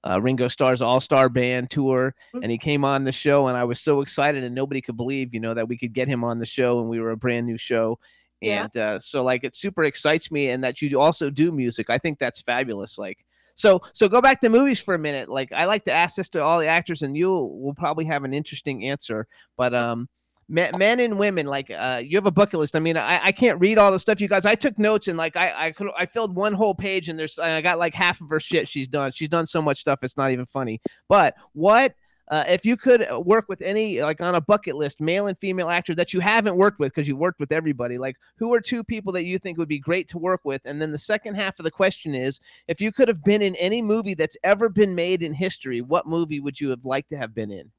uh, Ringo Starr's All Star Band tour, and he came on the show, and I was so excited, and nobody could believe, you know, that we could get him on the show, and we were a brand new show, Yeah. and uh, so like it super excites me, and that you also do music. I think that's fabulous. Like, so so go back to movies for a minute. Like, I like to ask this to all the actors, and you will probably have an interesting answer, but um. Men, and women like uh you have a bucket list. I mean i, I can't read all the stuff you guys i took notes and like i i could i filled one whole page and there's i got like half of her shit she's done. She's done so much stuff it's not even funny. But what uh, if you could work with any like on a bucket list male and female actor that you haven't worked with because you worked with everybody like who are two people that you think would be great to work with? And then the second half of the question is if you could have been in any movie that's ever been made in history what movie would you have liked to have been in?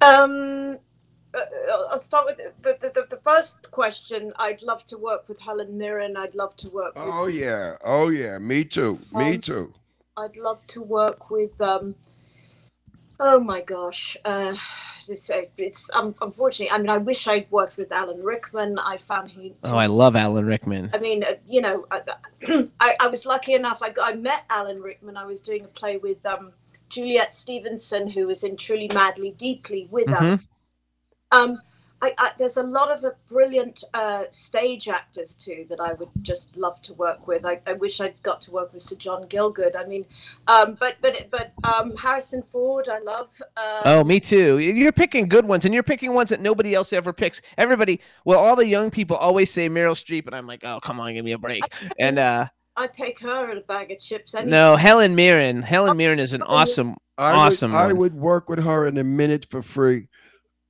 Um, I'll start with the, the, the, the first question. I'd love to work with Helen Mirren. I'd love to work with. Oh yeah, oh yeah, me too, me Um, too. I'd love to work with. Um, oh my gosh, uh, it's uh, it's um, unfortunately. I mean, I wish I'd worked with Alan Rickman. I found he. oh i love alan rickman I mean, uh, you know, I, I, I was lucky enough. I, got- I met Alan Rickman. I was doing a play with um, Juliet Stevenson, who was in Truly Madly Deeply with us. Um, I, I, there's a lot of uh, brilliant uh, stage actors too that I would just love to work with. I, I wish I'd got to work with Sir John Gielgud. I mean, um, but but but um, Harrison Ford, I love. Uh, Oh, me too. You're picking good ones, and you're picking ones that nobody else ever picks. Everybody, well, all the young people always say Meryl Streep, and I'm like, oh, come on, give me a break. And uh, I'd take her at a bag of chips. Any no, Helen Mirren. Helen Mirren is an Oh, yeah. awesome. I awesome Would, I one. would work with her in a minute for free.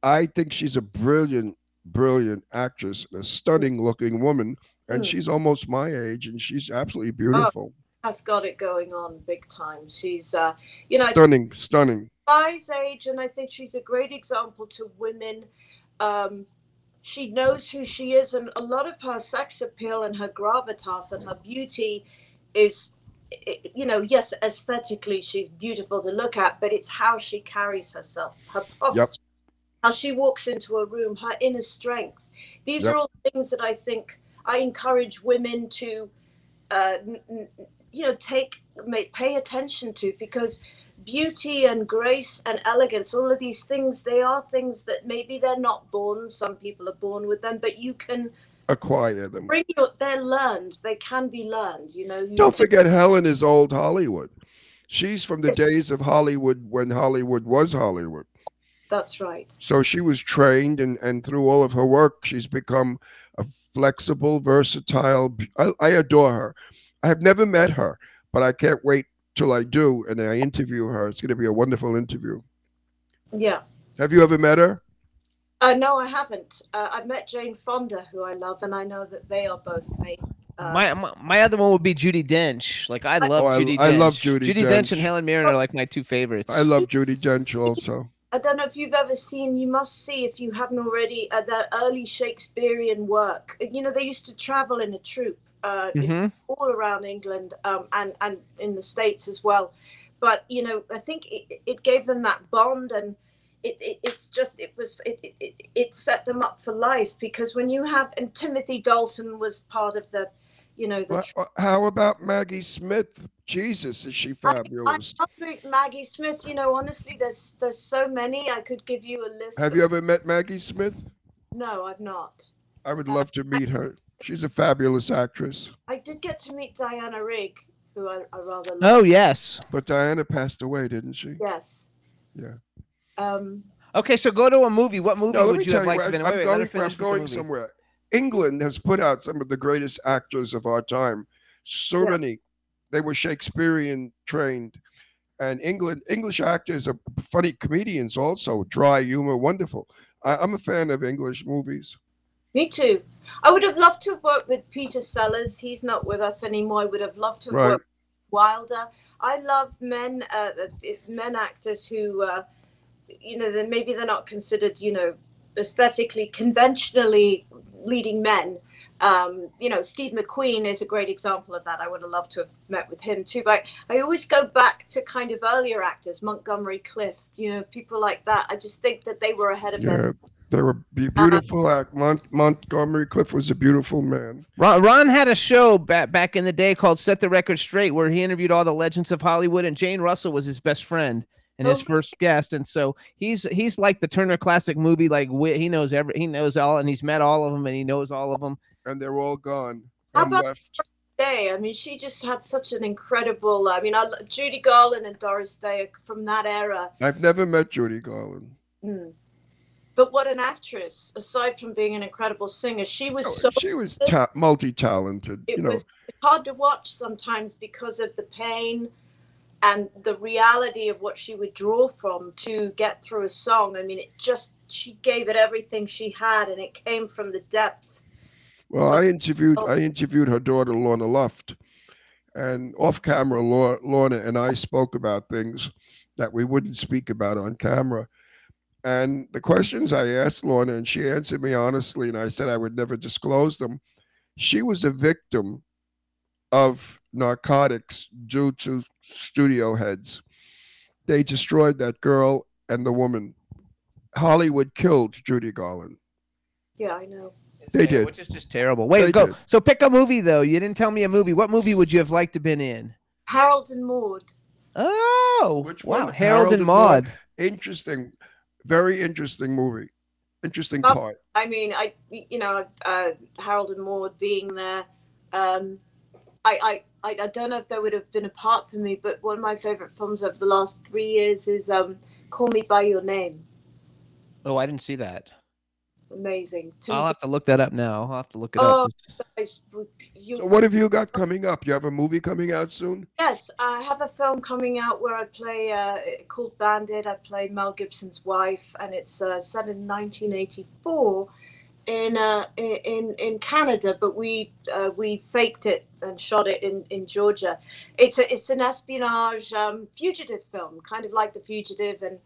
I think she's a brilliant, brilliant actress, a stunning looking woman, and Mm. she's almost my age, and she's absolutely Oh. beautiful, has got it going on big time. She's, uh, you know, stunning, stunning. I's age, and I think she's a great example to women. Um, she knows who she is, and a lot of her sex appeal and her gravitas and her beauty is, you know, yes, aesthetically she's beautiful to look at, but it's how she carries herself, her posture, how she walks into a room, her inner strength. These Yep. are all things that I think I encourage women to, uh, you know, take, pay attention to because beauty and grace and elegance all of these things they are things that maybe they're not born some people are born with them but you can Acquire them. bring your they're learned they can be learned you know you Don't forget, Helen is old Hollywood. She's from the days of Hollywood when Hollywood was Hollywood. That's right So she was trained, and, and through all of her work, she's become a flexible, versatile. I adore her. I have never met her, but I can't wait till I do and I interview her. It's going to be a wonderful interview. yeah Have you ever met her? uh, no i haven't uh, i've met jane fonda who i love and i know that they are both made uh, My, my my other one would be Judi Dench. Like I love Oh, I- Judy. I Dench. love Judi Judy Dench. Dench. and Helen Mirren are like my two favorites. I love Judi Dench also. I don't know if you've ever seen, you must see if you haven't already, uh, their early Shakespearean work. You know, they used to travel in a troupe uh, in- Mhm. all around England um, and, and in the States as well. But, you know, I think it, it gave them that bond and it, it, it's just, it was, it, it- it, it set them up for life because when you have, and Timothy Dalton was part of the, you know, the Wha- wha- How about Maggie Smith? Jesus, is she fabulous? I fabulous? love Maggie Smith. You know, honestly, there's there's so many. I could give you a list. Have of- you ever met Maggie Smith? No, I've not. I would love to meet her. She's a fabulous actress. I did get to meet Diana Rigg, who I, I rather love. Oh yes. But Diana passed away, didn't she? Yes. Yeah. Um, Okay, so go to a movie. What movie No, would you tell have you, liked to be in? I'm Wait, wait, let her going, where I'm finish the going movie. somewhere. England has put out some of the greatest actors of our time. So Yeah. many. They were Shakespearean trained. And England, English actors are funny comedians also, dry humor, wonderful. I, I'm a fan of English movies. me too. I would have loved to have worked with Peter Sellers. He's not with us anymore. I would have loved to have Right. worked with Wilder. I love men, uh, uh, men actors who, uh, you know, then maybe they're not considered, you know, aesthetically conventionally leading men. Um, you know, Steve McQueen is a great example of that. I would have loved to have met with him too. But I always go back to kind of earlier actors, Montgomery Clift, you know, people like that. I just think that they were ahead of their Yeah, they were be- beautiful. act. Mont- Montgomery Clift was a beautiful man. Ron, Ron had a show back back in the day called "Set the Record Straight," where he interviewed all the legends of Hollywood, and Jane Russell was his best friend and his Oh. first guest. And so he's he's like the Turner Classic movie. Like he knows every he knows all, and he's met all of them, and he knows all of them. And they're all gone. How I'm about- left. Day. I mean, she just had such an incredible. I mean, I, Judy Garland and Doris Day from that era. I've never met Judy Garland. Mm. but what an actress! Aside from being an incredible singer, she was Oh, so. she was ta- multi-talented. it you know, was hard to watch sometimes because of the pain and the reality of what she would draw from to get through a song. I mean, it just she gave it everything she had, and it came from the depth. Well, I interviewed. I interviewed her daughter Lorna Luft, and off camera, Lorna and I spoke about things that we wouldn't speak about on camera. And the questions I asked Lorna, and she answered me honestly, and I said I would never disclose them. She was a victim of narcotics due to studio heads. They destroyed that girl and the woman. Hollywood killed Judy Garland. Yeah, I know. They Yeah, did. which is just terrible. Wait, They go. did. So pick a movie though. You didn't tell me a movie. What movie would you have liked to have been in? Harold and Maude. Oh, Which wow, one? Harold, Harold and and Maude. Maude. Interesting, very interesting movie. Interesting Oh. part. I mean, I you know, uh, Harold and Maude being there. Um, I, I I I don't know if they would have been a part for me, but one of my favorite films over the last three years is um, Call Me by Your Name. Oh, I didn't see that. Amazing. I'll have to look that up now. I'll have to look it Oh. up. Spice would- you- So, what have you got coming up? You have a movie coming out soon? Yes, I have a film coming out where I play uh, called Bandit. I play Mel Gibson's wife, and it's uh, set in 1984 in uh, in in Canada. But we uh, we faked it and shot it in, in Georgia. It's a it's an espionage um, fugitive film, kind of like The Fugitive, and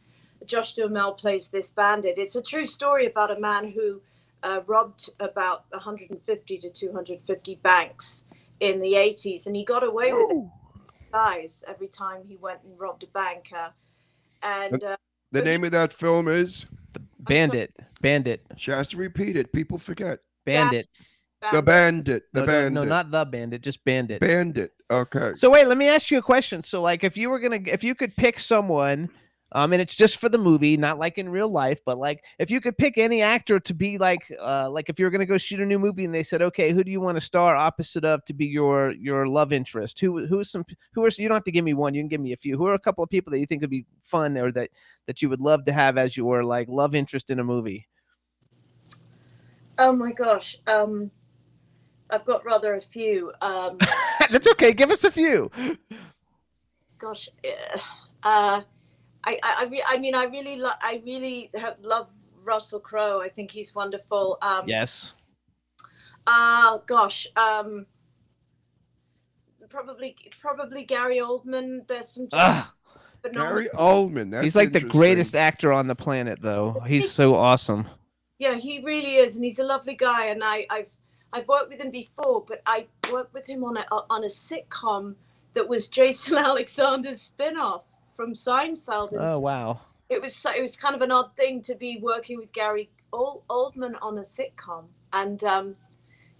Josh Duhamel plays this bandit. It's a true story about a man who uh, robbed about 150 to 250 banks in the 80s, and he got away with it guys every time he went and robbed a bank. Uh, and uh, The name of that film is. Bandit, Bandit, She has to repeat it. People forget. Bandit. The Bandit. The no, no, Bandit. no, not the Bandit, just Bandit. Bandit. Okay. So wait, let me ask you a question. So like, if you were gonna, if you could pick someone, um, and it's just for the movie, not like in real life, but like if you could pick any actor to be like, uh, like if you were gonna go shoot a new movie and they said, okay, who do you want to star opposite of to be your your love interest? Who who's some who are you don't have to give me one, you can give me a few. Who are a couple of people that you think would be fun or that that you would love to have as your like love interest in a movie? oh my gosh, um, I've got rather a few. Um, That's okay. Give us a few. gosh, eh, uh, I I I, mean I really lo- I really have, love Russell Crowe. I think he's wonderful. Um, Yes. Uh, gosh, um, probably probably Gary Oldman. There's some. Ah, phenomenal- Gary Oldman. That's he's like the greatest actor on the planet, though. He's so awesome. Yeah, he really is, and he's a lovely guy. And I, I've I've worked with him before, but I worked with him on a on a sitcom that was Jason Alexander's spin-off from Seinfeld. And Oh wow. it was so- it was kind of an odd thing to be working with Gary Oldman on a sitcom, and um,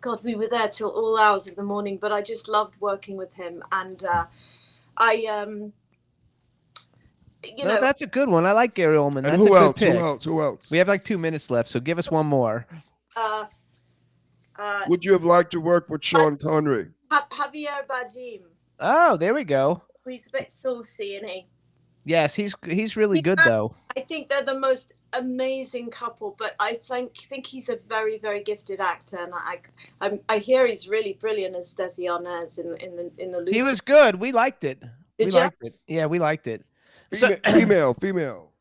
God, we were there till all hours of the morning. But I just loved working with him, and uh, I um, you No, know, that's a good one. I like Gary Oldman. And That's who a good else? pick. Who else? Who else? We have like two minutes left, so give us one more. uh, uh, Would you have liked to work with Sean Connery? Javier Bardem. Oh, there we go. He's a bit saucy, isn't he? Yes, he's he's really good Yeah. though. I think they're the most amazing couple, but I think think he's a very very gifted actor, and I I, I hear he's really brilliant as Desi Arnaz in in the in the. He was good. We liked it. we Did ya? liked it. Yeah, we liked it. So- Female, female, female.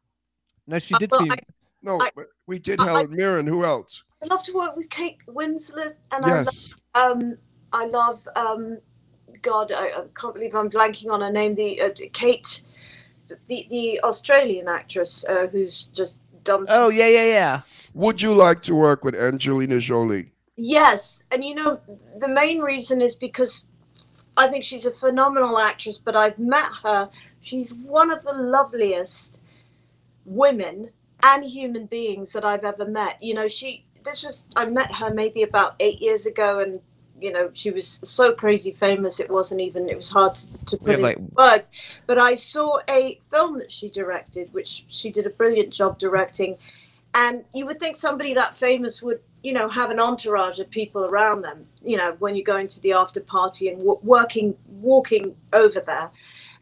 No, she Uh, did. well, fem- I- No, I- but we did I- I- Helen Mirren. Who else? I love to work with Kate Winslet, and I love, Yes. um I love um God I, I can't believe I'm blanking on her name. The uh, Kate, the the Australian actress uh, who's just done. some oh yeah, yeah, yeah. Would you like to work with Angelina Jolie? Yes, and you know the main reason is because I think she's a phenomenal actress, but I've met her. She's one of the loveliest women and human beings that I've ever met. You know, she this was I met her maybe about 8 years ago and you know, she was so crazy famous it wasn't even it was hard to, to put in like words. But I saw a film that she directed, which she did a brilliant job directing. And you would think somebody that famous would, you know, have an entourage of people around them. You know, when you're going to the after party and w- working, walking over there.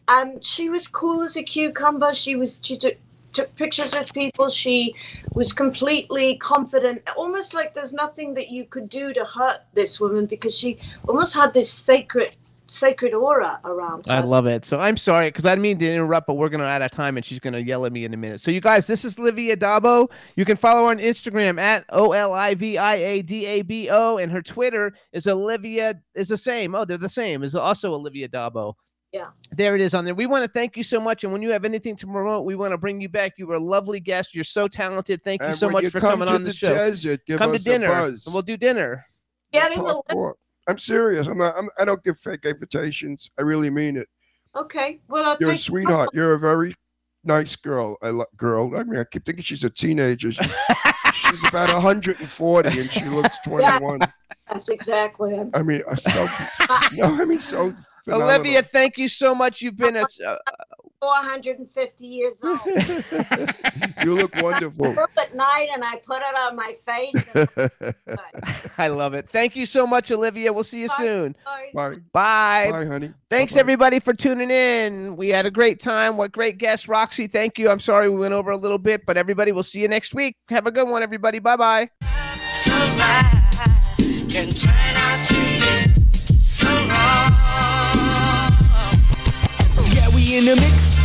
And she was cool as a cucumber. She was, she took took pictures with people. She was completely confident, almost like there's nothing that you could do to hurt this woman because she almost had this sacred, sacred aura around her. I love it. So I'm sorry because I didn't mean to interrupt, but we're gonna out of time, and she's gonna yell at me in a minute. So you guys, this is Livia d'Abo. You can follow her on Instagram at O L I V I A D A B O, and her Twitter is Olivia is the same. Oh, they're the same. Is also Olivia d'Abo. Yeah. There it is on there. We want to thank you so much, and when you have anything to promote, we want to bring you back. You were a lovely guest. You're so talented. Thank you And so much you for coming on the, show. desert, give Come to us a dinner, buzz. and we'll do dinner. Getting the Talk more. I'm serious. I'm not. I'm, I don't give fake invitations. I really mean it. Okay. Well, I'll You're a sweetheart. You're a very nice girl. I lo- girl. I mean, I keep thinking she's a teenager. She- she's about 140 and she looks 21. That's exactly. I'm I mean, so no, I mean so. Phenomenal. Olivia, thank you so much. You've been a, uh, 450 years old. you look wonderful. Up at night, and I put it on my face. And I love it. Thank you so much, Olivia. We'll see you Bye. soon. Bye. Bye. Bye, honey. Thanks Bye-bye. everybody for tuning in. We had a great time. What great guest, Roxy. Thank you. I'm sorry we went over a little bit, but everybody, we'll see you next week. Have a good one, everybody. Bye bye. In the mix.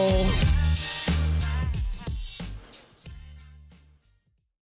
Nicole.